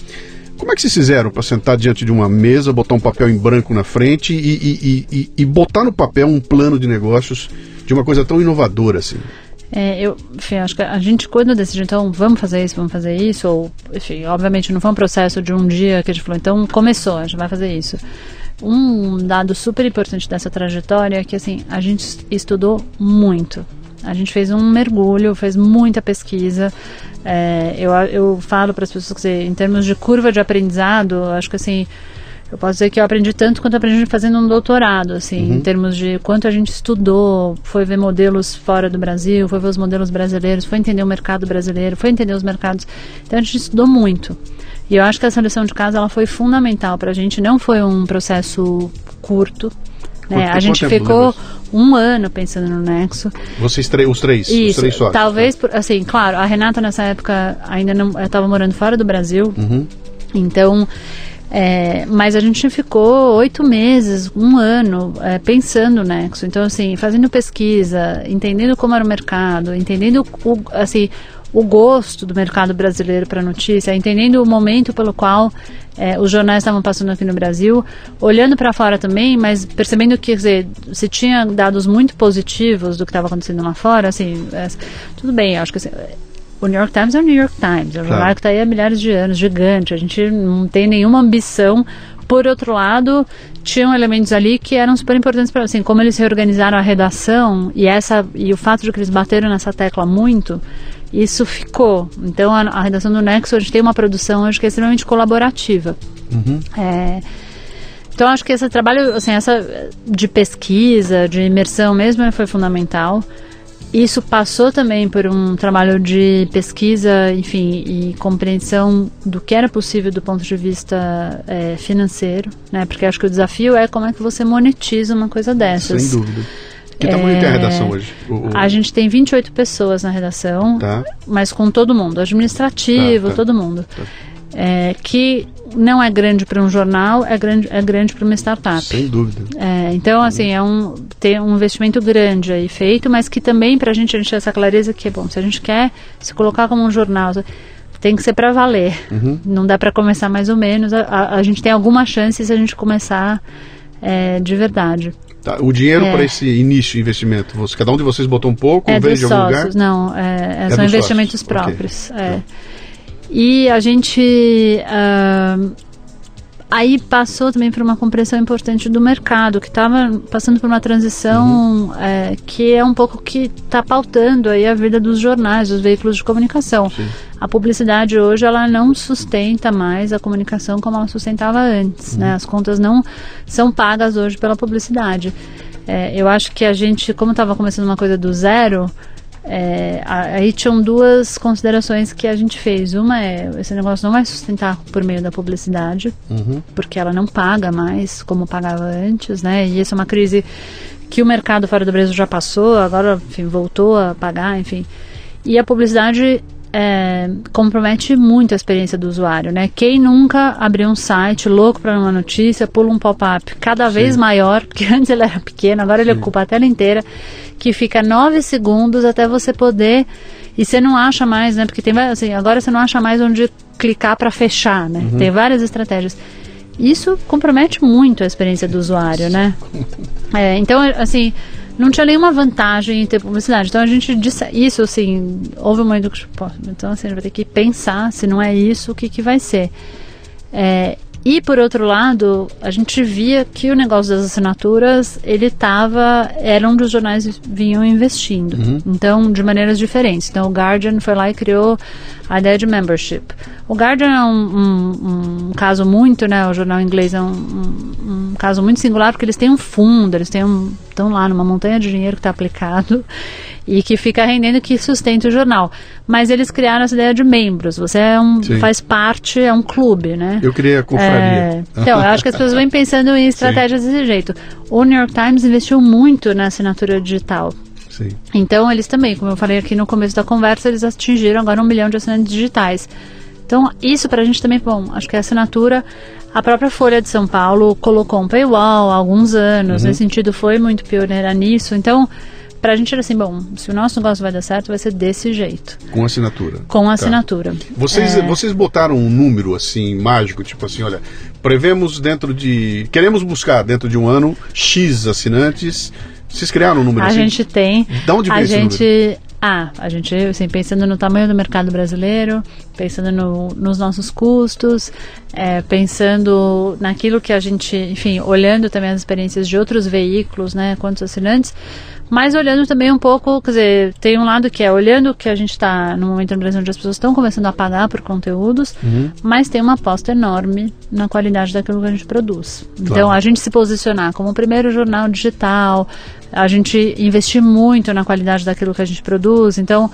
Como é que vocês fizeram para sentar diante de uma mesa, botar um papel em branco na frente e, e- e- e- botar no papel um plano de negócios de uma coisa tão inovadora assim? É, eu, enfim, acho que a gente quando decidiu, então, vamos fazer isso, vamos fazer isso, ou, enfim, obviamente não foi um processo de um dia que a gente falou, então começou, a gente vai fazer isso. Um dado super importante dessa trajetória é que, assim, a gente estudou muito. A gente fez um mergulho, fez muita pesquisa. É, eu, eu falo para as pessoas que, em termos de curva de aprendizado, acho que, assim, eu posso dizer que eu aprendi tanto quanto aprendi fazendo um doutorado, assim, Uhum. em termos de quanto a gente estudou, foi ver modelos fora do Brasil, foi ver os modelos brasileiros, foi entender o mercado brasileiro, foi entender os mercados. Então a gente estudou muito. E eu acho que essa lição de casa ela foi fundamental para a gente. Não foi um processo curto. Né? A gente ficou um ano pensando no Nexo. Vocês três, os três, os Isso, três sócios. talvez, por- assim, claro, a Renata nessa época ainda não estava morando fora do Brasil, Uhum. então, é, mas a gente ficou oito meses, um ano, é, pensando no Nexo. Então, assim, fazendo pesquisa, entendendo como era o mercado, entendendo o, assim, o gosto do mercado brasileiro para notícia, entendendo o momento pelo qual é, os jornais estavam passando aqui no Brasil, olhando para fora também, mas percebendo que, dizer, se tinha dados muito positivos do que estava acontecendo lá fora, assim, é, tudo bem, acho que assim, o New York Times é o New York Times, é um jornal que está aí há milhares de anos, gigante. A gente não tem nenhuma ambição. Por outro lado, tinham elementos ali que eram super importantes para assim, como eles reorganizaram a redação e essa e o fato de que eles bateram nessa tecla muito, isso ficou. Então a, a redação do Nexo a gente tem uma produção acho que é extremamente colaborativa. Uhum. É, então acho que esse trabalho, assim, essa de pesquisa, de imersão mesmo, foi fundamental. Isso passou também por um trabalho de pesquisa, enfim, e compreensão do que era possível do ponto de vista é, financeiro, né? Porque acho que o desafio é como é que você monetiza uma coisa dessas. Sem dúvida. Que tamanho tem a redação hoje? O- o- A gente tem 28 pessoas na redação, Tá. mas com todo mundo, administrativo, Tá, tá. todo mundo. Tá. É, que não é grande para um jornal, é grande, é grande para uma startup. Sem dúvida. É, então, assim, é um, ter um investimento grande aí feito, mas que também para a gente, a gente ter essa clareza que, bom, se a gente quer se colocar como um jornal, tem que ser para valer. Uhum. Não dá para começar mais ou menos. A, a- a gente tem alguma chance se a gente começar é, de verdade. Tá, O dinheiro É. para esse início de investimento, você, cada um de vocês botou um pouco, É dos de algum sócios, lugar? não, é, é, são investimentos sócios, próprios. é. E a gente ah, aí passou também por uma compreensão importante do mercado, que estava passando por uma transição é, que é um pouco que está pautando aí a vida dos jornais, dos veículos de comunicação. Sim. A publicidade hoje ela não sustenta mais a comunicação como ela sustentava antes, né? As contas não são pagas hoje pela publicidade. É, eu acho que a gente, como estava começando uma coisa do zero, é, aí tinham duas considerações que a gente fez. Uma é esse negócio não vai sustentar por meio da publicidade, Uhum. porque ela não paga mais como pagava antes, né? E isso é uma crise que o mercado fora do Brasil já passou, agora enfim, voltou a pagar, enfim. E a publicidade é, compromete muito a experiência do usuário, né? Quem nunca abriu um site louco para uma notícia, pula um pop-up cada vez maior, porque antes ele era pequeno, agora ele ocupa a tela inteira, que fica nove segundos até você poder e você não acha mais, né? Porque tem assim, agora você não acha mais onde clicar para fechar, né? Tem várias estratégias. Isso compromete muito a experiência do usuário, né? É, então, assim, não tinha nenhuma vantagem em ter publicidade. Então a gente disse isso, assim, houve um que, pô, então assim, a gente vai ter que pensar se não é isso, o que, que vai ser. É, e por outro lado, a gente via que o negócio das assinaturas, ele estava, era onde os jornais vinham investindo. Então, de maneiras diferentes. Então, o Guardian foi lá e criou a ideia de membership. O Guardian é um, um- um caso muito, né? O jornal inglês é um, um- um caso muito singular porque eles têm um fundo, eles têm um, estão lá numa montanha de dinheiro que está aplicado e que fica rendendo que sustenta o jornal. Mas eles criaram essa ideia de membros. Você é um, Sim. faz parte, é um clube, né? Eu queria a confraria. É, então, eu acho que as pessoas vêm pensando em estratégias desse jeito. O New York Times investiu muito na assinatura digital. Sim. Então, eles também, como eu falei aqui no começo da conversa, eles atingiram agora um milhão de assinantes digitais. Então, isso pra gente também, bom, acho que a assinatura, a própria Folha de São Paulo colocou um paywall há alguns anos, nesse sentido foi muito pioneira nisso. Então, pra gente era assim, bom, se o nosso negócio vai dar certo, vai ser desse jeito, Com assinatura. com Tá. assinatura. Vocês, É. vocês botaram um número assim, mágico, tipo assim, olha, prevemos dentro de. Queremos buscar dentro de um ano X assinantes. Vocês criaram um número A assim? gente tem. Da onde veio a esse gente. Ah, a gente, assim, pensando no tamanho do mercado brasileiro, pensando no- nos nossos custos, é, pensando naquilo que a gente, enfim, olhando também as experiências de outros veículos, né, quantos assinantes, mas olhando também um pouco, quer dizer, tem um lado que é olhando que a gente está no momento no Brasil onde as pessoas estão começando a pagar por conteúdos, Uhum. mas tem uma aposta enorme na qualidade daquilo que a gente produz. Claro. Então, a gente se posicionar como o primeiro jornal digital, a gente investir muito na qualidade daquilo que a gente produz. Então,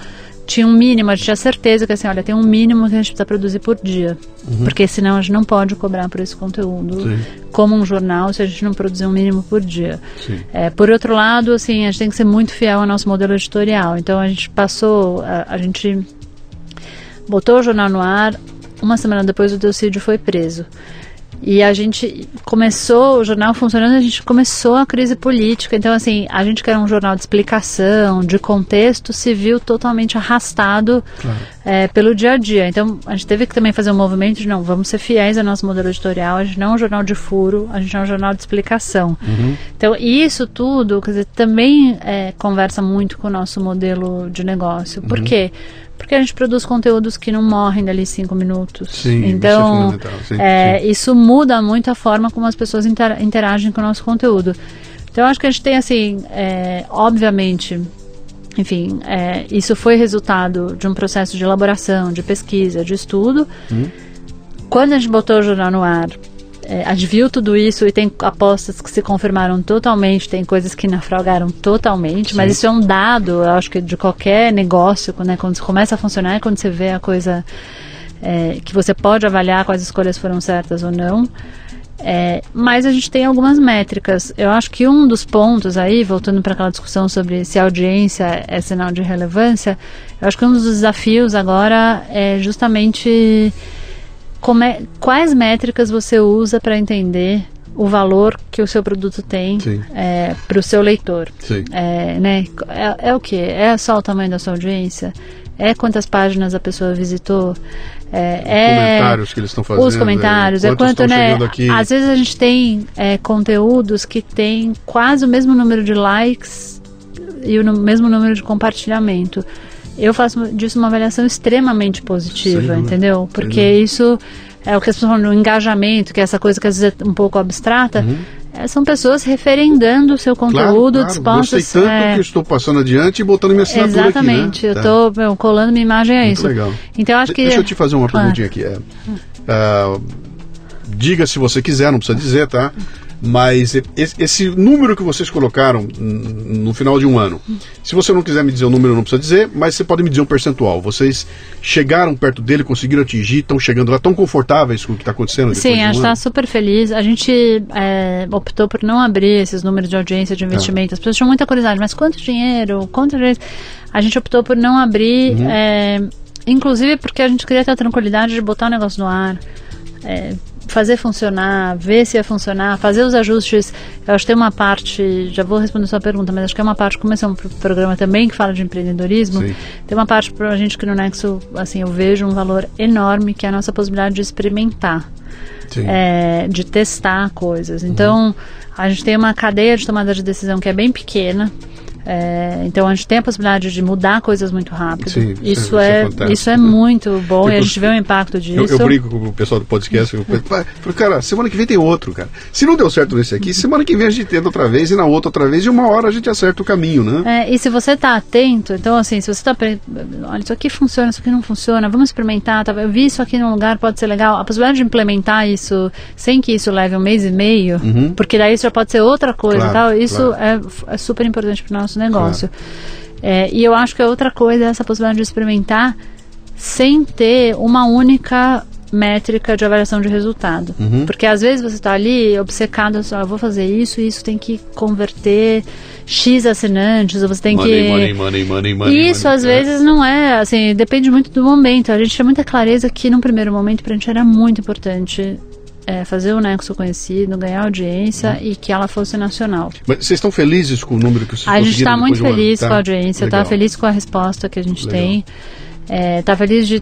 tinha um mínimo, a gente tinha certeza que assim, olha, tem um mínimo que a gente precisa produzir por dia. Porque senão a gente não pode cobrar por esse conteúdo Sim. como um jornal se a gente não produzir um mínimo por dia. É, por outro lado, assim, a gente tem que ser muito fiel ao nosso modelo editorial. Então a gente passou, a, a gente botou o jornal no ar, uma semana depois o Delcídio foi preso. E a gente começou, o jornal funcionando, a gente começou a crise política. Então, assim, a gente que era um jornal de explicação, de contexto, se viu totalmente arrastado Claro. é, pelo dia a dia. Então, a gente teve que também fazer um movimento de, não, vamos ser fiéis ao nosso modelo editorial, a gente não é um jornal de furo, a gente é um jornal de explicação. Uhum. Então, isso tudo, quer dizer, também é, conversa muito com o nosso modelo de negócio. Por Uhum. quê? Porque a gente produz conteúdos que não morrem dali cinco minutos. Sim, isso é então, sim, é, sim. isso muda muito a forma como as pessoas inter- interagem com o nosso conteúdo. Então, acho que a gente tem, assim, é, obviamente, enfim, é, isso foi resultado de um processo de elaboração, de pesquisa, de estudo. Hum. Quando a gente botou o jornal no ar, é, a gente viu tudo isso e tem apostas que se confirmaram totalmente, tem coisas que naufragaram totalmente, mas Sim. isso é um dado, eu acho que de qualquer negócio, né, quando começa a funcionar, é quando você vê a coisa é, que você pode avaliar quais escolhas foram certas ou não. É, mas a gente tem algumas métricas. Eu acho que um dos pontos aí, voltando para aquela discussão sobre se a audiência é sinal de relevância, eu acho que um dos desafios agora é justamente é- quais métricas você usa para entender o valor que o seu produto tem Sim. para o seu leitor. É, né? é, é o que? É só o tamanho da sua audiência? É quantas páginas a pessoa visitou? É, é comentários que eles estão fazendo. os comentários, é, quantos quanto, né? Às vezes a gente tem é, conteúdos que tem quase o mesmo número de likes e o mesmo número de compartilhamento. Eu faço disso uma avaliação extremamente positiva, dúvida, entendeu? Porque isso é o que as pessoas falam no engajamento, que é essa coisa que às vezes é um pouco abstrata. É, são pessoas referendando o seu Uhum. Claro, conteúdo, claro. Gostei tanto é, que estou passando adiante e botando minha assinatura Exatamente, aqui, né? eu Tá. tô meu, colando minha imagem a Muito isso. legal. Então acho que. Deixa eu te fazer uma Claro. perguntinha aqui. É, ah, diga se você quiser, não precisa dizer, tá? Mas esse, número que vocês colocaram no final de um ano, se você não quiser me dizer o número, não precisa dizer, mas você pode me dizer um percentual. Vocês chegaram perto dele, conseguiram atingir, estão chegando lá, tão confortáveis com o que está acontecendo? Sim, de a gente está super feliz. A gente é, optou por não abrir esses números de audiência, de Tá. investimento. As pessoas tinham muita curiosidade, mas quanto dinheiro? Quanto dinheiro? A gente optou por não abrir, Uhum. é, inclusive porque a gente queria ter a tranquilidade de botar o negócio no ar. é, fazer funcionar, ver se ia funcionar, fazer os ajustes. Eu acho que tem uma parte, já vou responder a sua pergunta, mas acho que é uma parte, como esse é um pro- programa também que fala de empreendedorismo, Sim. tem uma parte pra gente que no Nexo, assim, eu vejo um valor enorme, que é a nossa possibilidade de experimentar é, de testar coisas. Então, a gente tem uma cadeia de tomada de decisão que é bem pequena. É, então a gente tem a possibilidade de mudar coisas muito rápido. Sim, isso é- é é, isso é muito bom e a gente vê o impacto disso. Eu, eu brinco com o pessoal do podcast. Eu falo, "Pai, falo, cara, semana que vem tem outro, cara. Se não deu certo nesse aqui, semana que vem a gente tenta outra vez e na outra outra vez e uma hora a gente acerta o caminho, né? É, e se você está atento, então assim, se você está olha, isso aqui funciona, isso aqui não funciona, vamos experimentar, tá, eu vi isso aqui num lugar, pode ser legal. A possibilidade de implementar isso sem que isso leve um mês e meio, porque daí isso já pode ser outra coisa Uhum. e Claro, tal, isso claro. é, é super importante para o nosso negócio. É, e eu acho que a outra coisa é essa possibilidade de experimentar sem ter uma única métrica de avaliação de resultado. Uhum. Porque às vezes você está ali obcecado, só eu vou fazer isso, isso tem que converter X assinantes, ou você tem money, que. money, money, money, money. Isso money. às vezes não é, assim, depende muito do momento. A gente tinha muita clareza que num primeiro momento pra gente era muito importante é, fazer o Nexo conhecido, ganhar audiência Uhum. e que ela fosse nacional. Mas vocês estão felizes com o número que vocês A gente está muito feliz Tá? com a audiência, está feliz com a resposta que a gente Legal. tem. Está feliz de,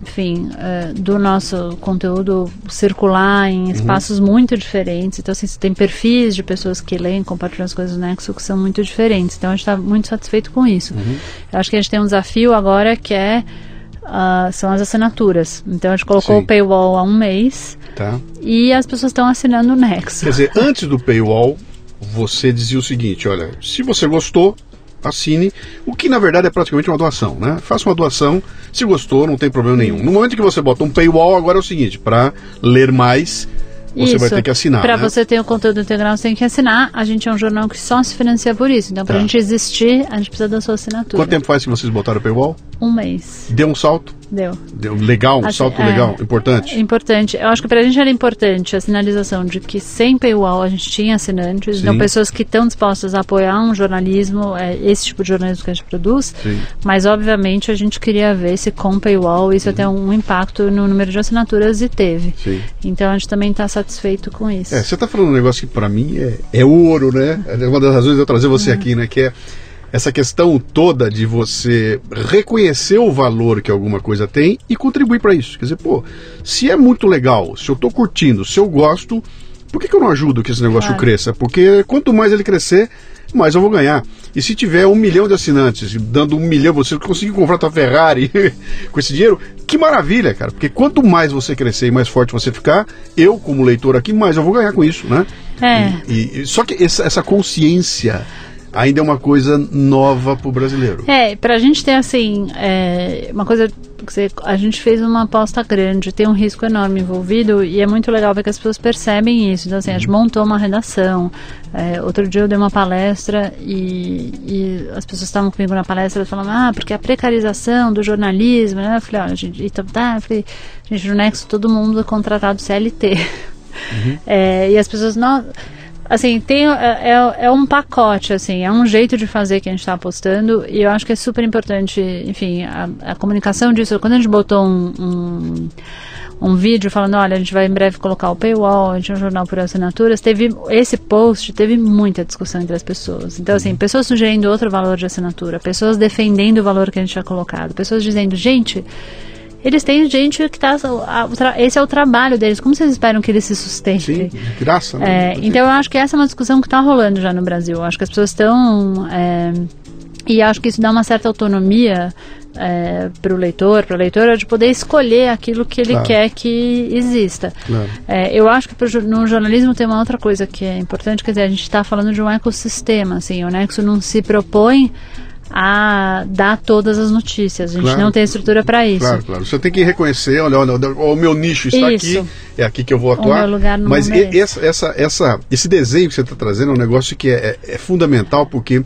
enfim, eh, do nosso conteúdo circular Uhum. em espaços muito diferentes. Então, assim, você tem perfis de pessoas que leem, compartilham as coisas do Nexo que são muito diferentes. Então, a gente está muito satisfeito com isso. Uhum. Eu acho que a gente tem um desafio agora que é ah, são as assinaturas. Então, a gente colocou Sim. o paywall há um mês Tá. e as pessoas estão assinando o Nexo. Quer dizer, antes do paywall, você dizia o seguinte: olha, se você gostou, assine, o que na verdade é praticamente uma doação, né? Faça uma doação, se gostou, não tem problema nenhum. No momento que você bota um paywall, agora é o seguinte, para ler mais, você isso. vai ter que assinar. Para né? você ter o conteúdo integral, você tem que assinar. A gente é um jornal que só se financia por isso. Então, para a Tá. gente existir, a gente precisa da sua assinatura. Quanto tempo faz que vocês botaram o paywall? Um mês. Deu um salto? Deu. Deu legal, um Assim, salto é, legal, importante. É importante. Eu acho que pra gente era importante a sinalização de que sem paywall a gente tinha assinantes, Sim. então pessoas que estão dispostas a apoiar um jornalismo, é, esse tipo de jornalismo que a gente produz, Sim. mas obviamente a gente queria ver se com paywall isso ia ter um impacto no número de assinaturas e teve. Sim. Então a gente também está satisfeito com isso. É, você está falando um negócio que para mim é, é ouro, né? É uma das razões de eu trazer você aqui, né? Que é essa questão toda de você reconhecer o valor que alguma coisa tem e contribuir para isso. Quer dizer, pô, se é muito legal, se eu tô curtindo, se eu gosto, por que, que eu não ajudo que esse negócio Claro. cresça? Porque quanto mais ele crescer, mais eu vou ganhar. E se tiver um milhão de assinantes, dando um milhão, você conseguir comprar tua Ferrari com esse dinheiro, que maravilha, cara. Porque quanto mais você crescer e mais forte você ficar, eu, como leitor aqui, mais eu vou ganhar com isso, né? É. E, e- só que essa, essa consciência ainda é uma coisa nova pro brasileiro. É, pra gente ter assim, é, uma coisa você- a gente fez uma aposta grande, tem um risco enorme envolvido e é muito legal ver que as pessoas percebem isso. Então, assim, a gente montou uma redação. é, outro dia eu dei uma palestra e, e as pessoas estavam comigo na palestra falando, ah, porque a precarização do jornalismo, né? Eu falei, olha, gente, então, tá, eu falei, gente, no Nexo todo mundo é contratado CLT. É, e as pessoas, não, assim, tem, é, é- é um pacote, assim, é um jeito de fazer que a gente está apostando e eu acho que é super importante, enfim, a, a comunicação disso. Quando a gente botou um, um, um vídeo falando, olha, a gente vai em breve colocar o paywall, a gente é um jornal por assinaturas, teve esse post, teve muita discussão entre as pessoas. Então, assim, pessoas sugerindo outro valor de assinatura, pessoas defendendo o valor que a gente tinha colocado, pessoas dizendo, gente, eles têm gente que tá. tra- esse é o trabalho deles. Como vocês esperam que eles se sustentem? Sim, de graça, né? É, então eu acho que essa é uma discussão que está rolando já no Brasil. Eu acho que as pessoas estão. é, e acho que isso dá uma certa autonomia para o leitor, para a leitora, de poder escolher aquilo que ele Claro. quer que exista. Claro. É, eu acho que pro, no jornalismo tem uma outra coisa que é importante, quer dizer, a gente está falando de um ecossistema, assim, o Nexo não se propõe a dar todas as notícias, a gente Claro. não tem estrutura para isso. Claro, claro. Você tem que reconhecer, olha, olha, o meu nicho está Isso. aqui, é aqui que eu vou atuar. Mas é essa, essa, essa, esse desenho que você está trazendo é um negócio que é, é- é fundamental, porque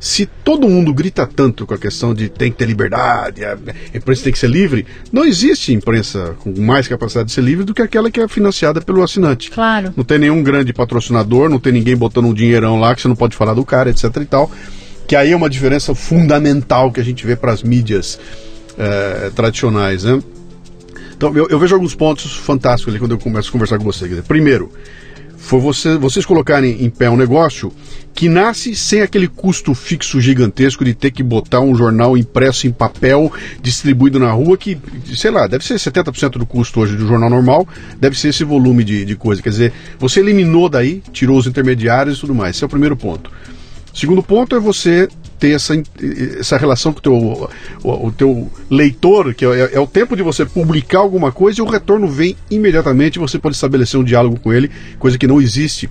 se todo mundo grita tanto com a questão de tem que ter liberdade, a imprensa tem que ser livre, não existe imprensa com mais capacidade de ser livre do que aquela que é financiada pelo assinante. Claro. Não tem nenhum grande patrocinador, não tem ninguém botando um dinheirão lá que você não pode falar do cara, etc e tal. Que aí é uma diferença fundamental que a gente vê para as mídias eh, tradicionais, né? Então, eu, eu vejo alguns pontos fantásticos ali quando eu começo a conversar com você. Primeiro, foi você, vocês colocarem em pé um negócio que nasce sem aquele custo fixo gigantesco de ter que botar um jornal impresso em papel, distribuído na rua, que, sei lá, deve ser 70% do custo hoje do jornal normal, deve ser esse volume de, de coisa. Quer dizer, você eliminou daí, tirou os intermediários e tudo mais. Esse é o primeiro ponto. Segundo ponto é você ter essa, essa relação com o teu, o, o teu leitor, que é, é o tempo de você publicar alguma coisa e o retorno vem imediatamente, você pode estabelecer um diálogo com ele, coisa que não existe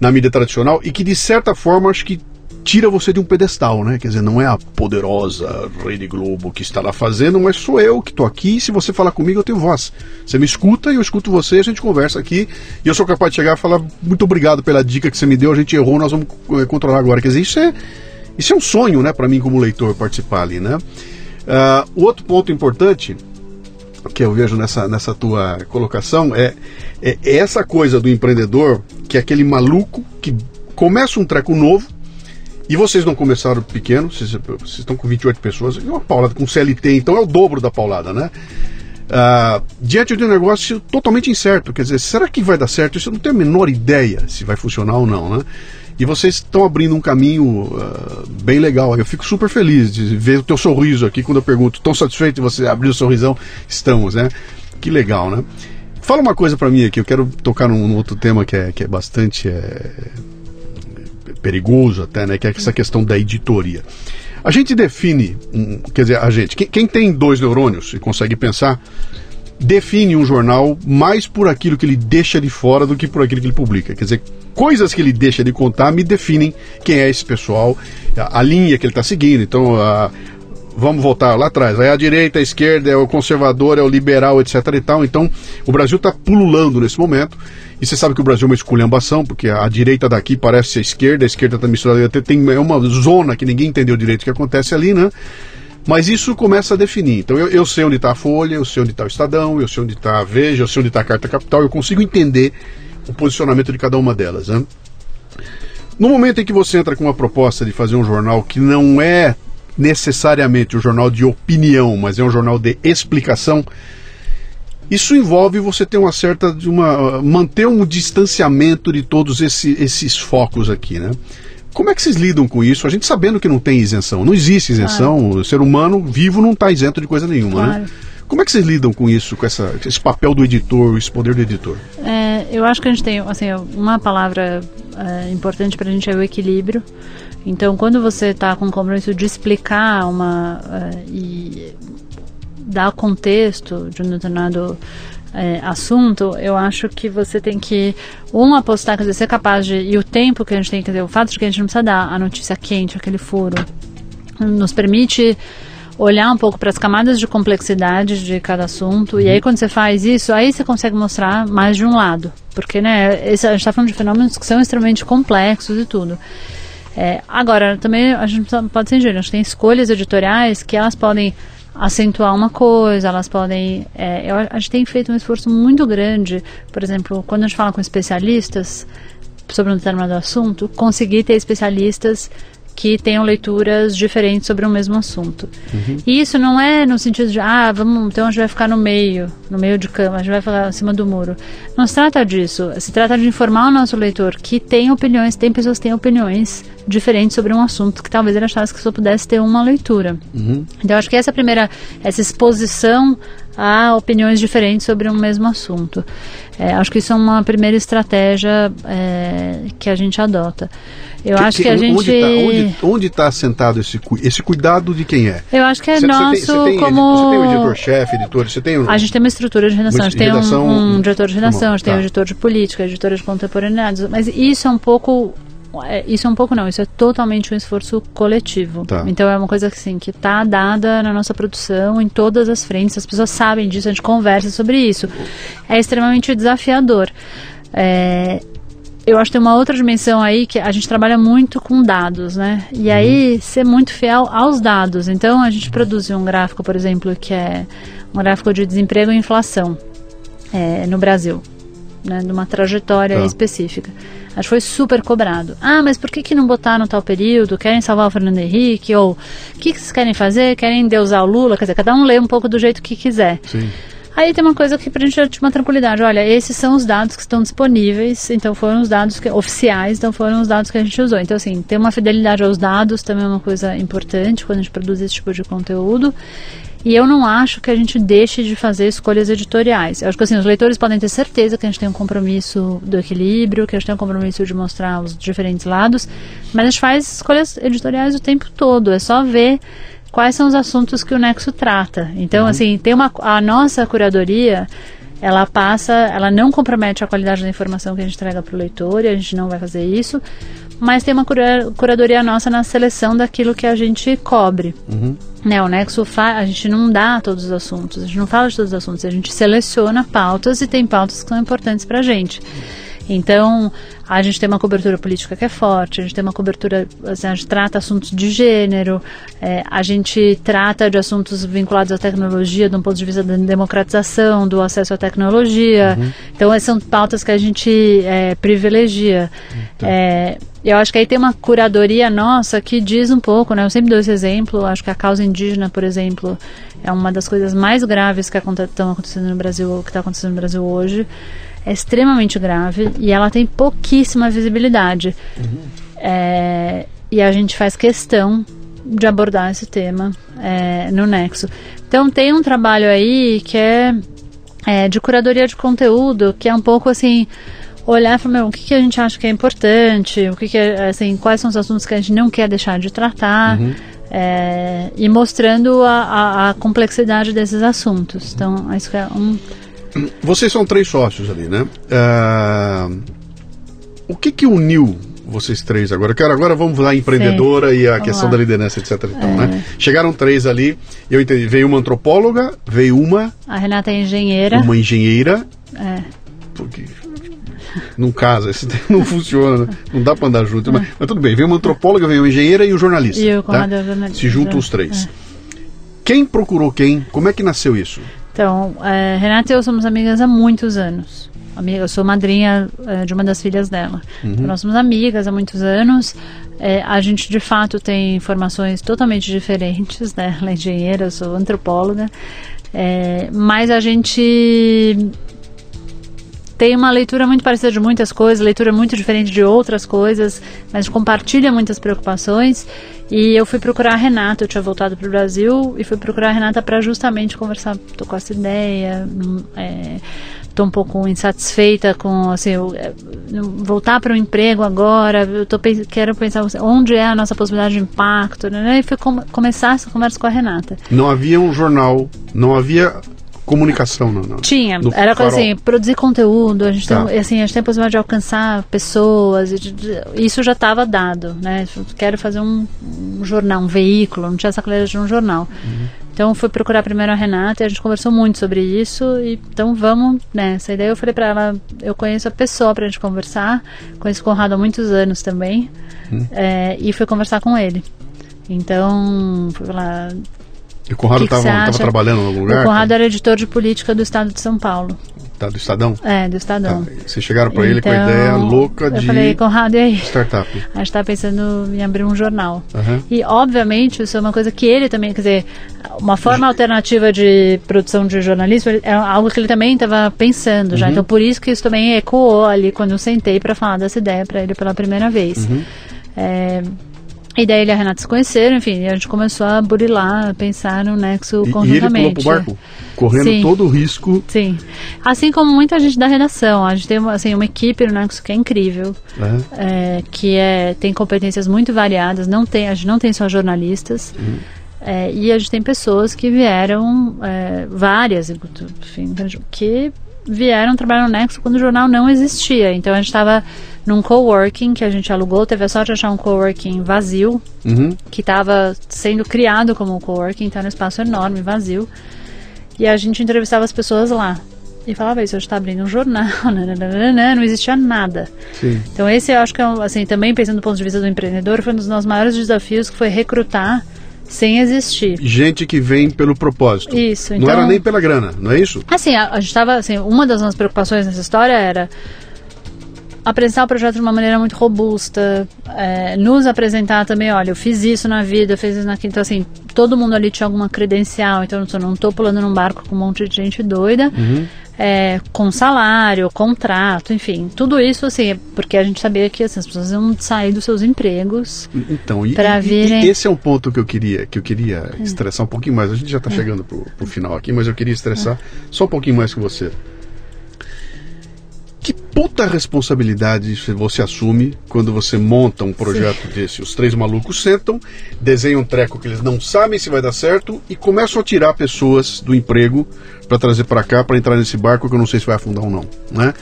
na mídia tradicional e que de certa forma acho que tira você de um pedestal, né? Quer dizer, não é a poderosa Rede Globo que está lá fazendo, mas sou eu que estou aqui. E se você falar comigo, eu tenho voz. Você me escuta e eu escuto você, a gente conversa aqui. E eu sou capaz de chegar e falar muito obrigado pela dica que você me deu. A gente errou, nós vamos eh, controlar agora. Quer dizer, isso é isso é um sonho, né, para mim como leitor participar ali, né? Ah, o outro ponto importante que eu vejo nessa, nessa tua colocação é, é essa coisa do empreendedor, que é aquele maluco que começa um treco novo, e vocês não começaram pequeno, vocês, vocês estão com 28 pessoas, e uma paulada com CLT, então é o dobro da paulada, né? Ah, diante de um negócio totalmente incerto, quer dizer, será que vai dar certo? Isso eu não tenho a menor ideia se vai funcionar ou não, né? E vocês estão abrindo um caminho ah, bem legal. Eu fico super feliz de ver o teu sorriso aqui quando eu pergunto, tão satisfeito de você abrir o sorrisão? Estamos, né? Que legal, né? Fala uma coisa para mim aqui, eu quero tocar num, num outro tema que é, que é bastante é, perigoso até, né? Que é essa questão da editoria. A gente define, um, quer dizer, a gente, quem, quem tem dois neurônios e consegue pensar, define um jornal mais por aquilo que ele deixa de fora do que por aquilo que ele publica. Quer dizer, coisas que ele deixa de contar me definem quem é esse pessoal, a, a linha que ele está seguindo. Então, a, vamos voltar lá atrás. É a direita, a esquerda, é o conservador, é o liberal, etc. e tal. Então, o Brasil está pululando nesse momento. E você sabe que o Brasil é uma esculhambação, porque a direita daqui parece a esquerda, a esquerda está misturada. Tem, é uma zona que ninguém entendeu direito o que acontece ali, né? Mas isso começa a definir. Então eu, eu sei onde está a Folha, eu sei onde está o Estadão, eu sei onde está a Veja, eu sei onde está a Carta Capital, eu consigo entender o posicionamento de cada uma delas. Né? No momento em que você entra com uma proposta de fazer um jornal que não é necessariamente um jornal de opinião, mas é um jornal de explicação, isso envolve você ter uma certa de uma manter um distanciamento de todos esse, esses focos aqui, né? Como é que vocês lidam com isso? A gente sabendo que não tem isenção, não existe isenção, claro. o ser humano vivo não está isento de coisa nenhuma, né? claro. né? Como é que vocês lidam com isso, com essa, esse papel do editor, esse poder do editor? É, eu acho que a gente tem, assim, uma palavra é, importante para a gente é o equilíbrio. Então, quando você está com o compromisso de explicar uma é, e dar contexto de um determinado é, assunto, eu acho que você tem que, um, apostar, quer dizer, ser capaz de. E o tempo que a gente tem, quer dizer, o fato de que a gente não precisa dar a notícia quente, aquele furo, nos permite olhar um pouco para as camadas de complexidade de cada assunto. Uhum. E aí, quando você faz isso, aí você consegue mostrar mais de um lado. Porque, né, esse, a gente está falando de fenômenos que são extremamente complexos e tudo. É, agora, também a gente pode ser ingênuo, a gente tem escolhas editoriais que elas podem acentuar uma coisa, elas podem. É, eu, a gente tem feito um esforço muito grande, por exemplo, quando a gente fala com especialistas sobre um determinado assunto, conseguir ter especialistas que tenham leituras diferentes sobre o mesmo assunto. Uhum. E isso não é no sentido de, ah, vamos, então a gente vai ficar no meio, no meio de cama, a gente vai ficar acima do muro. Não se trata disso. Se trata de informar o nosso leitor que tem opiniões, tem pessoas que têm opiniões diferentes sobre um assunto que talvez ele achasse que só pudesse ter uma leitura. Uhum. Então, acho que essa primeira, essa exposição a opiniões diferentes sobre um mesmo assunto. É, acho que isso é uma primeira estratégia é, que a gente adota. Eu que, acho que, que a gente. Onde está tá assentado esse, esse cuidado de quem é? Eu acho que é cê, nosso. Você tem, como... você tem o editor-chefe, editor, você tem. Um... A gente tem uma estrutura de redação, a gente tem um, um diretor de redação, a gente tá. tem um editor de política, editora de contemporaneidades, mas isso é um pouco isso é um pouco não, isso é totalmente um esforço coletivo. Tá. Então é uma coisa assim, que está dada na nossa produção em todas as frentes, as pessoas sabem disso, a gente conversa sobre isso. É extremamente desafiador. É, eu acho que tem uma outra dimensão aí que a gente trabalha muito com dados, né? E uhum. aí ser muito fiel aos dados. Então a gente produziu um gráfico, por exemplo, que é um gráfico de desemprego e inflação é, no Brasil, né? Numa trajetória tá. específica. Acho que foi super cobrado. Ah, mas por que, que não botar no tal período? Querem salvar o Fernando Henrique? Ou o que, que vocês querem fazer? Querem deusar o Lula? Quer dizer, cada um lê um pouco do jeito que quiser. Sim. Aí tem uma coisa que para a gente ter uma tranquilidade. Olha, esses são os dados que estão disponíveis, então foram os dados que, oficiais, então foram os dados que a gente usou. Então, assim, ter uma fidelidade aos dados também é uma coisa importante quando a gente produz esse tipo de conteúdo. E eu não acho que a gente deixe de fazer escolhas editoriais. Eu acho que assim, os leitores podem ter certeza que a gente tem um compromisso do equilíbrio, que a gente tem um compromisso de mostrar os diferentes lados, mas a gente faz escolhas editoriais o tempo todo. É só ver quais são os assuntos que o Nexo trata. Então, uhum. assim, tem uma a nossa curadoria ela passa, ela não compromete a qualidade da informação que a gente entrega para o leitor e a gente não vai fazer isso, mas tem uma cura, curadoria nossa na seleção daquilo que a gente cobre. Uhum. Né, o Nexo a gente não dá todos os assuntos, a gente não fala de todos os assuntos, a gente seleciona pautas e tem pautas que são importantes para a gente. Então, a gente tem uma cobertura política que é forte, a gente tem uma cobertura, assim, a gente trata assuntos de gênero, é, a gente trata de assuntos vinculados à tecnologia, de um ponto de vista da democratização, do acesso à tecnologia. Uhum. Então, essas são pautas que a gente é, privilegia. Então. É, eu acho que aí tem uma curadoria nossa que diz um pouco, né? Eu sempre dou esse exemplo, acho que a causa indígena, por exemplo, é uma das coisas mais graves que estão acontecendo no Brasil, que está acontecendo no Brasil hoje é extremamente grave e ela tem pouquíssima visibilidade. Uhum. É, e a gente faz questão de abordar esse tema é, no Nexo. Então tem um trabalho aí que é, é, de curadoria de conteúdo, que é um pouco assim olhar para o que, que a gente acha que é importante, o que, que é, assim, quais são os assuntos que a gente não quer deixar de tratar. Uhum. é, e mostrando a, a, a, complexidade desses assuntos. Então, isso é um. Vocês são três sócios ali, né? Uh, o que que uniu vocês três agora? Quero agora vamos lá empreendedora Sim. e a questão lá. da liderança, etc. Então, é. né? Chegaram três ali. Eu entendi. Veio uma antropóloga, veio uma. A Renata é engenheira. Uma engenheira. É. Porque num caso, esse não funciona, né? não dá para andar junto. Mas, mas, tudo bem, vem uma antropóloga, vem uma engenheira e o um jornalista. E o tá? jornalista. Se juntam os três. É. Quem procurou quem? Como é que nasceu isso? Então, é, Renata e eu somos amigas há muitos anos. Amiga, eu sou madrinha é, de uma das filhas dela. Uhum. Então, nós somos amigas há muitos anos. É, a gente, de fato, tem formações totalmente diferentes. Né? Ela é engenheira, eu sou antropóloga. É, mas a gente tem uma leitura muito parecida de muitas coisas, leitura muito diferente de outras coisas, mas compartilha muitas preocupações. E eu fui procurar a Renata, eu tinha voltado para o Brasil e fui procurar a Renata para justamente conversar, tô com essa ideia, é, tô um pouco insatisfeita com assim, eu, é, voltar para o emprego agora, eu tô, quero pensar onde é a nossa possibilidade de impacto, né? E foi com, começar essa conversa com a Renata. Não havia um jornal, não havia comunicação não. Tinha, era coisa assim, produzir conteúdo, a gente, tá. tem, assim, a gente tem a possibilidade de alcançar pessoas, de, de, isso já estava dado, né? Quero fazer um, um, jornal, um veículo, não tinha essa clareza de um jornal. Uhum. Então fui procurar primeiro a Renata e a gente conversou muito sobre isso e então vamos nessa. E daí eu falei para ela, eu conheço a pessoa para a gente conversar, conheço o Conrado há muitos anos também uhum. é, e fui conversar com ele. Então, fui lá, e o Conrado estava trabalhando em algum lugar? O Conrado era editor de política do Estado de São Paulo. Tá, do Estadão? É, do Estadão. Tá. Vocês chegaram para então, ele com a então, ideia louca de. Eu falei, Conrado, e aí? Startup. A gente está pensando em abrir um jornal. Uhum. E, obviamente, isso é uma coisa que ele também, quer dizer, uma forma alternativa de produção de jornalismo é algo que ele também estava pensando já. Uhum. Então, por isso que isso também ecoou ali quando eu sentei para falar dessa ideia para ele pela primeira vez. Uhum. É, e daí ele e a Renata se conheceram, enfim, a gente começou a burilar, a pensar no nexo e, conjuntamente. E ele pulou pro barco, correndo Sim. todo o risco. Sim. Assim como muita gente da redação, a gente tem assim, uma equipe no Nexo que é incrível, uhum. é, que é, tem competências muito variadas, não tem, a gente não tem só jornalistas. Uhum. É, e a gente tem pessoas que vieram, é, várias, enfim, que vieram trabalhar no Nexo quando o jornal não existia. Então a gente estava num coworking que a gente alugou, teve a sorte de achar um coworking vazio, uhum. que estava sendo criado como um coworking, então era um espaço enorme, vazio. E a gente entrevistava as pessoas lá. E falava isso, a gente está abrindo um jornal, nananana, não existia nada. Sim. Então esse eu acho que, é assim, também pensando do ponto de vista do empreendedor, foi um dos nossos maiores desafios, que foi recrutar sem existir. Gente que vem pelo propósito. Isso. Então, não era então nem pela grana, não é isso? Assim, a, a gente estava, assim, uma das nossas preocupações nessa história era apresentar o projeto de uma maneira muito robusta, é, nos apresentar também, olha, eu fiz isso na vida, eu fiz isso naquilo, então assim, todo mundo ali tinha alguma credencial, então eu não estou pulando num barco com um monte de gente doida, uhum. É, com salário, contrato, enfim, tudo isso assim, porque a gente sabia que assim, as pessoas iam sair dos seus empregos então, para virem... E esse é um ponto que eu queria, que eu queria é. estressar um pouquinho mais, a gente já está é. chegando pro, pro final aqui, mas eu queria estressar é. só um pouquinho mais com você. Que puta responsabilidade você assume quando você monta um projeto Sim. desse? Os três malucos sentam, desenham um treco que eles não sabem se vai dar certo e começam a tirar pessoas do emprego para trazer para cá, para entrar nesse barco que eu não sei se vai afundar ou não, né?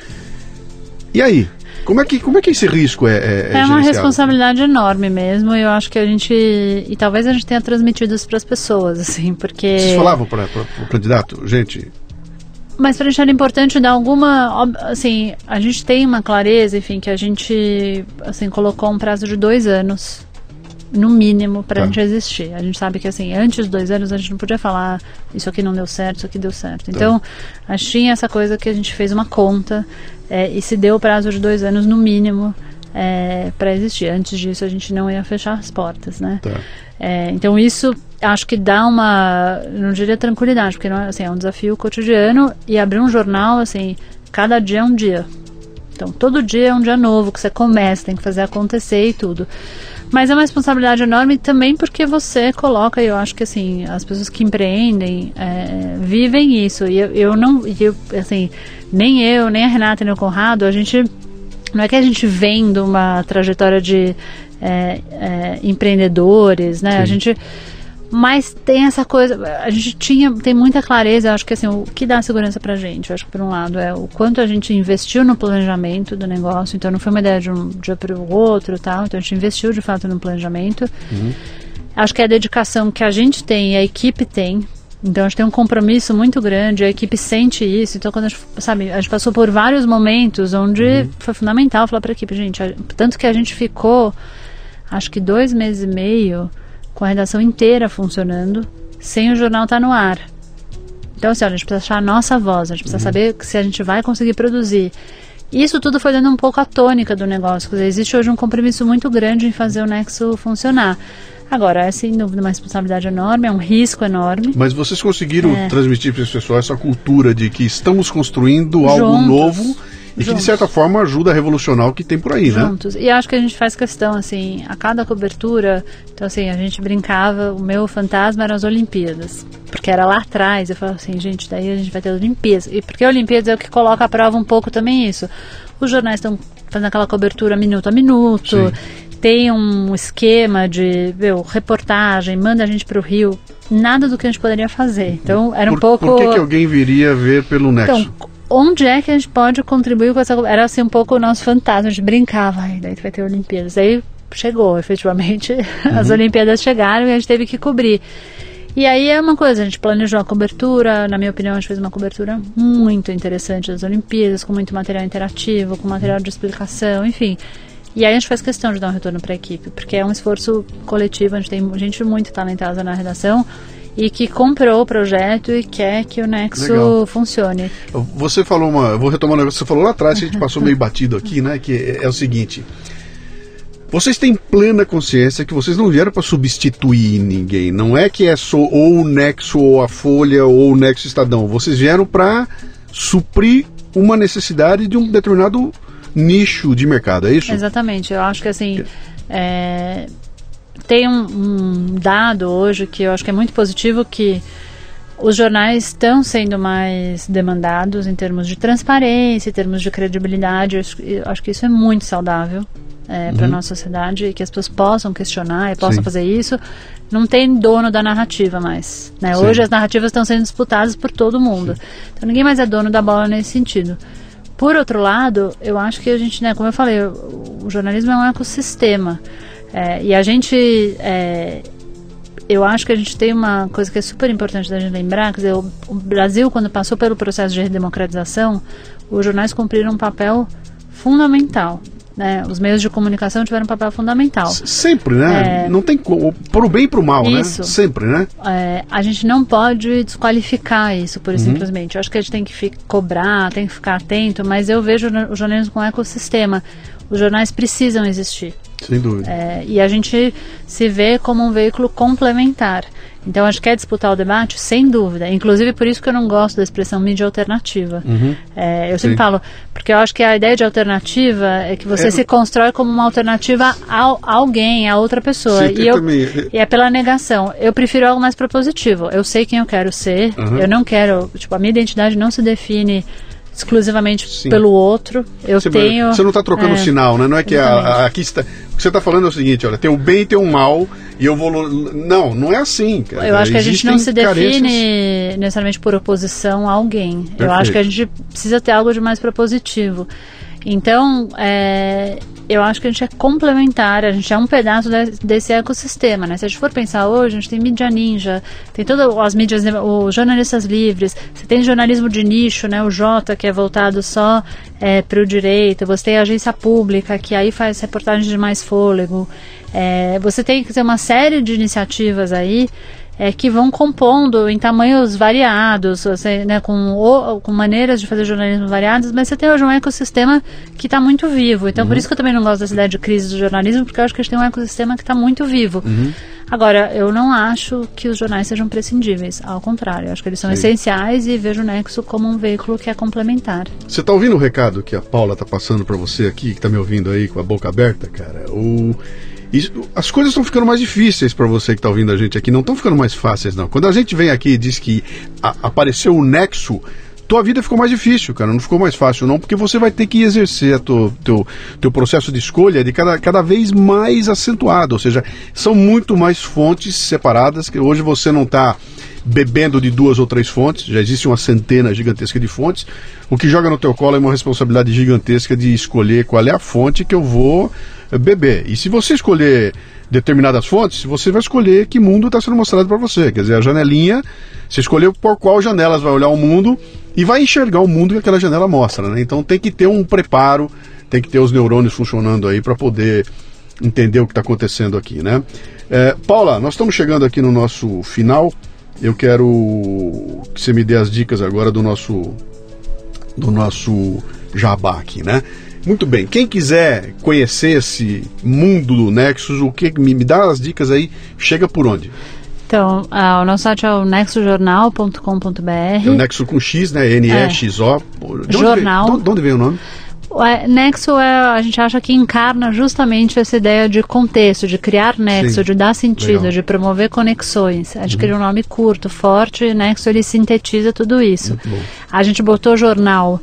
E aí? Como é que, como é que esse risco é É, é, é uma responsabilidade enorme mesmo. Eu acho que a gente. E talvez a gente tenha transmitido isso para as pessoas, assim, porque. Vocês falavam para o candidato, gente, mas para a gente era importante dar alguma, assim, a gente tem uma clareza, enfim, que a gente, assim, colocou um prazo de dois anos, no mínimo, para a tá. gente existir. A gente sabe que, assim, antes dos dois anos a gente não podia falar isso aqui não deu certo, isso aqui deu certo. Tá. Então, a gente tinha essa coisa que a gente fez uma conta é, e se deu o prazo de dois anos no mínimo é, para existir. Antes disso a gente não ia fechar as portas, né? Tá. É, então isso acho que dá uma, não diria tranquilidade, porque não é, assim, é um desafio cotidiano e abrir um jornal, assim, cada dia é um dia. Então, todo dia é um dia novo que você começa, tem que fazer acontecer e tudo. Mas é uma responsabilidade enorme também porque você coloca, e eu acho que assim, as pessoas que empreendem é, vivem isso. E eu, eu não, eu, assim, nem eu, nem a Renata, nem o Conrado, a gente. Não é que a gente vem de uma trajetória de é, é, empreendedores, né? A gente mas tem essa coisa, a gente tinha, tem muita clareza, acho que assim, o que dá segurança pra gente, acho que por um lado é o quanto a gente investiu no planejamento do negócio, então não foi uma ideia de um dia para o outro, tal, então a gente investiu de fato no planejamento. Uhum. Acho que é a dedicação que a gente tem e a equipe tem, então a gente tem um compromisso muito grande, a equipe sente isso. Então quando a gente, sabe, a gente passou por vários momentos onde uhum. foi fundamental falar para a equipe, gente, tanto que a gente ficou acho que dois meses e meio com a redação inteira funcionando, sem o jornal estar tá no ar. Então, assim, a gente precisa achar a nossa voz, a gente precisa uhum. saber se a gente vai conseguir produzir. Isso tudo foi dando um pouco a tônica do negócio. Quer dizer, existe hoje um compromisso muito grande em fazer o Nexo funcionar. Agora, é sem dúvida uma responsabilidade enorme, é um risco enorme. Mas vocês conseguiram é. transmitir para as pessoas essa cultura de que estamos construindo algo Juntos. novo e que, de certa forma, ajuda a revolucionar o que tem por aí, Juntos. né? Juntos. E acho que a gente faz questão, assim, a cada cobertura. Então, assim, a gente brincava, o meu fantasma eram as Olimpíadas. Porque era lá atrás. Eu falava assim, gente, daí a gente vai ter Olimpíadas. E porque a Olimpíadas é o que coloca à prova um pouco também isso. Os jornais estão fazendo aquela cobertura minuto a minuto. Sim. Tem um esquema de meu, reportagem, manda a gente para o Rio nada do que a gente poderia fazer. Então era um por, pouco. Por que, que alguém viria ver pelo Nexo? Então, onde é que a gente pode contribuir com essa. Era assim um pouco o nosso fantasma, a gente brincava, ai, daí vai ter Olimpíadas. Aí chegou, efetivamente, uhum. as Olimpíadas chegaram e a gente teve que cobrir. E aí é uma coisa, a gente planejou a cobertura, na minha opinião, a gente fez uma cobertura muito interessante das Olimpíadas, com muito material interativo, com material de explicação, enfim. E aí a gente faz questão de dar um retorno para a equipe, porque é um esforço coletivo, a gente tem gente muito talentosa na redação e que comprou o projeto e quer que o Nexo Legal. funcione. Você falou uma, vou retomar um negócio que você falou lá atrás, que a gente passou meio batido aqui, né? Que é, é o seguinte. Vocês têm plena consciência que vocês não vieram para substituir ninguém. Não é que é só ou o Nexo ou a Folha ou o Nexo Estadão. Vocês vieram para suprir uma necessidade de um determinado nicho de mercado, é isso? Exatamente. Eu acho que assim. É, tem um, um dado hoje que eu acho que é muito positivo que os jornais estão sendo mais demandados em termos de transparência, em termos de credibilidade. Eu acho que isso é muito saudável é, uhum. para a nossa sociedade, que as pessoas possam questionar e possam Sim. fazer isso. Não tem dono da narrativa mais. Né? Hoje as narrativas estão sendo disputadas por todo mundo. Sim. Então ninguém mais é dono da bola nesse sentido. Por outro lado, eu acho que a gente, né, como eu falei, o jornalismo é um ecossistema. É, e a gente. É, eu acho que a gente tem uma coisa que é super importante da gente lembrar, quer dizer, o, o Brasil, quando passou pelo processo de redemocratização, os jornais cumpriram um papel fundamental. Né? Os meios de comunicação tiveram um papel fundamental. Sempre, né? É, não tem como. Pro bem e pro mal, né? isso, né? Sempre, né? É, a gente não pode desqualificar isso, por uhum. simplesmente. Eu acho que a gente tem que ficar, cobrar, tem que ficar atento, mas eu vejo o jornalismo como um ecossistema. Os jornais precisam existir. Sem dúvida. É, e a gente se vê como um veículo complementar. Então, acho que é disputar o debate, sem dúvida. Inclusive, por isso que eu não gosto da expressão mídia alternativa. Uhum. É, eu sempre Sim. falo, porque eu acho que a ideia de alternativa é que você é, se constrói como uma alternativa a, alguém, a outra pessoa. Sim, e, eu, e é pela negação. Eu prefiro algo mais propositivo. Eu sei quem eu quero ser, uhum. eu não quero. Tipo, a minha identidade não se define exclusivamente Sim. pelo outro. Eu você, tenho. Você não está trocando é, sinal, né? Não é que a, a, aqui está. O que você está falando é o seguinte: olha, tem o bem e tem o mal, e eu vou. Não, não é assim. Cara. Eu acho que a gente não se define carências... necessariamente por oposição a alguém. Perfeito. Eu acho que a gente precisa ter algo de mais propositivo. Então, é, eu acho que a gente é complementar, a gente é um pedaço de, desse ecossistema, né? Se a gente for pensar hoje, a gente tem mídia ninja, tem todas as mídias, os jornalistas livres, você tem jornalismo de nicho, né? O Jota, que é voltado só é, para o direito, você tem a agência pública, que aí faz reportagens de mais fôlego, é, você tem que ter uma série de iniciativas aí é, que vão compondo em tamanhos variados, você, né, com, ou, com maneiras de fazer jornalismo variadas, mas você tem hoje um ecossistema que está muito vivo. Então, uhum. por isso que eu também não gosto dessa ideia de crise do jornalismo, porque eu acho que a gente tem um ecossistema que está muito vivo. Uhum. Agora, eu não acho que os jornais sejam prescindíveis, ao contrário, eu acho que eles são Sim. essenciais e vejo o Nexo como um veículo que é complementar. Você está ouvindo o recado que a Paula está passando para você aqui, que está me ouvindo aí com a boca aberta, cara? O isso, as coisas estão ficando mais difíceis para você que está ouvindo a gente aqui, não estão ficando mais fáceis, não. Quando a gente vem aqui e diz que a, apareceu o nexo, tua vida ficou mais difícil, cara. Não ficou mais fácil, não, porque você vai ter que exercer o teu, teu processo de escolha de cada, cada vez mais acentuado. Ou seja, são muito mais fontes separadas, que hoje você não está bebendo de duas ou três fontes, já existe uma centena gigantesca de fontes. O que joga no teu colo é uma responsabilidade gigantesca de escolher qual é a fonte que eu vou beber. E se você escolher determinadas fontes, você vai escolher que mundo está sendo mostrado para você. Quer dizer, a janelinha, você escolheu por qual janelas vai olhar o mundo e vai enxergar o mundo que aquela janela mostra. Né? Então tem que ter um preparo, tem que ter os neurônios funcionando aí para poder entender o que está acontecendo aqui, né? É, Paula, nós estamos chegando aqui no nosso final. Eu quero que você me dê as dicas agora do nosso do nosso jabá aqui, né? Muito bem. Quem quiser conhecer esse mundo do Nexus, o que me, me dá as dicas aí? Chega por onde? Então, uh, o nosso site é o nexojornal.com.br. É o Nexo com X, né? N-E-X-O. É. Jornal. Veio, de onde veio o nome? Nexo é, a gente acha que encarna justamente essa ideia de contexto, de criar nexo, Sim, de dar sentido, legal. de promover conexões. A gente uhum. cria um nome curto, forte, e Nexo ele sintetiza tudo isso. A gente botou jornal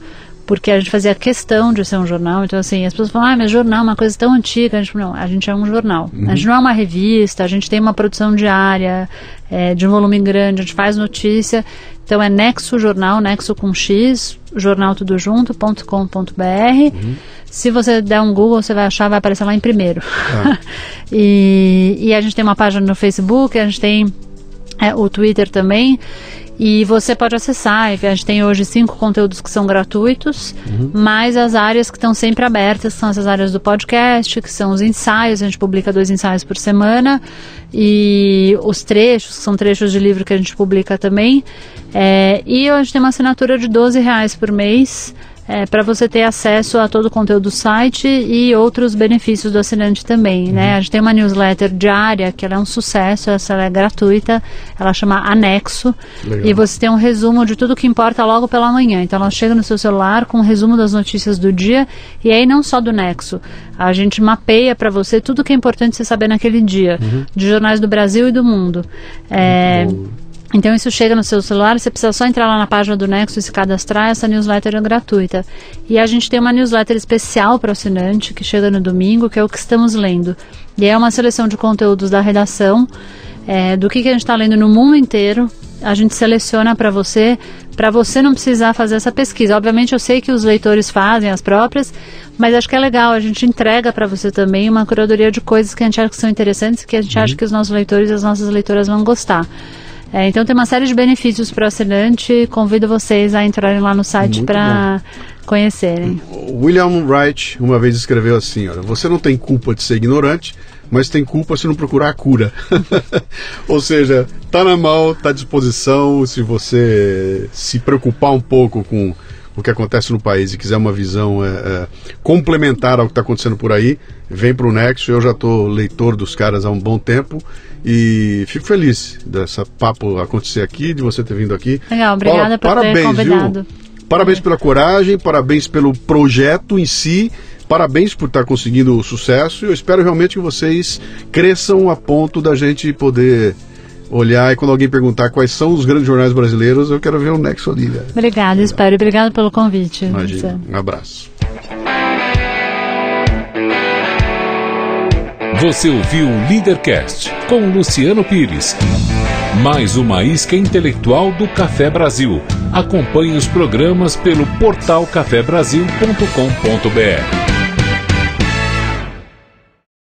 porque a gente fazia questão de ser um jornal. Então, assim, as pessoas falam, ah, mas jornal é uma coisa tão antiga. A gente, não, a gente é um jornal. Uhum. A gente não é uma revista, a gente tem uma produção diária, é, de um volume grande, a gente faz notícia. Então, é Nexo Jornal, Nexo com X, jornal tudo junto.com.br. Uhum. Se você der um Google, você vai achar, vai aparecer lá em primeiro. Ah. e, e a gente tem uma página no Facebook, a gente tem é, o Twitter também. E você pode acessar, a gente tem hoje cinco conteúdos que são gratuitos, uhum. mais as áreas que estão sempre abertas, são essas áreas do podcast, que são os ensaios, a gente publica dois ensaios por semana, e os trechos, que são trechos de livro que a gente publica também. É, e a gente tem uma assinatura de 12 reais por mês, é, para você ter acesso a todo o conteúdo do site e outros benefícios do assinante também, né? uhum. né? A gente tem uma newsletter diária que ela é um sucesso, essa é gratuita, ela chama Anexo Legal. e você tem um resumo de tudo que importa logo pela manhã. Então ela chega no seu celular com um resumo das notícias do dia e aí não só do Nexo, a gente mapeia para você tudo que é importante você saber naquele dia, uhum. de jornais do Brasil e do mundo. É, então isso chega no seu celular, você precisa só entrar lá na página do Nexo e se cadastrar, essa newsletter é gratuita. E a gente tem uma newsletter especial para o assinante, que chega no domingo, que é o que estamos lendo. E é uma seleção de conteúdos da redação, é, do que, que a gente está lendo no mundo inteiro, a gente seleciona para você, para você não precisar fazer essa pesquisa. Obviamente eu sei que os leitores fazem as próprias, mas acho que é legal, a gente entrega para você também uma curadoria de coisas que a gente acha que são interessantes, que a gente uhum. acha que os nossos leitores e as nossas leitoras vão gostar. É, então tem uma série de benefícios para o assinante. Convido vocês a entrarem lá no site para conhecerem. William Wright uma vez escreveu assim: olha, você não tem culpa de ser ignorante, mas tem culpa se não procurar a cura. Ou seja, tá na mão, tá à disposição. Se você se preocupar um pouco com o que acontece no país e quiser uma visão é, é, complementar ao que está acontecendo por aí, vem para o Nexo. Eu já estou leitor dos caras há um bom tempo e fico feliz dessa papo acontecer aqui, de você ter vindo aqui. Legal, obrigada por parabéns, ter convidado. Viu? Parabéns pela coragem, parabéns pelo projeto em si, parabéns por estar conseguindo sucesso. Eu espero realmente que vocês cresçam a ponto da gente poder olhar e quando alguém perguntar quais são os grandes jornais brasileiros, eu quero ver o Nexo ali. Né? Obrigada, espero. Obrigado pelo convite. Imagina. Um abraço. Você ouviu o Leadercast com Luciano Pires. Mais uma isca intelectual do Café Brasil. Acompanhe os programas pelo portal cafebrasil.com.br.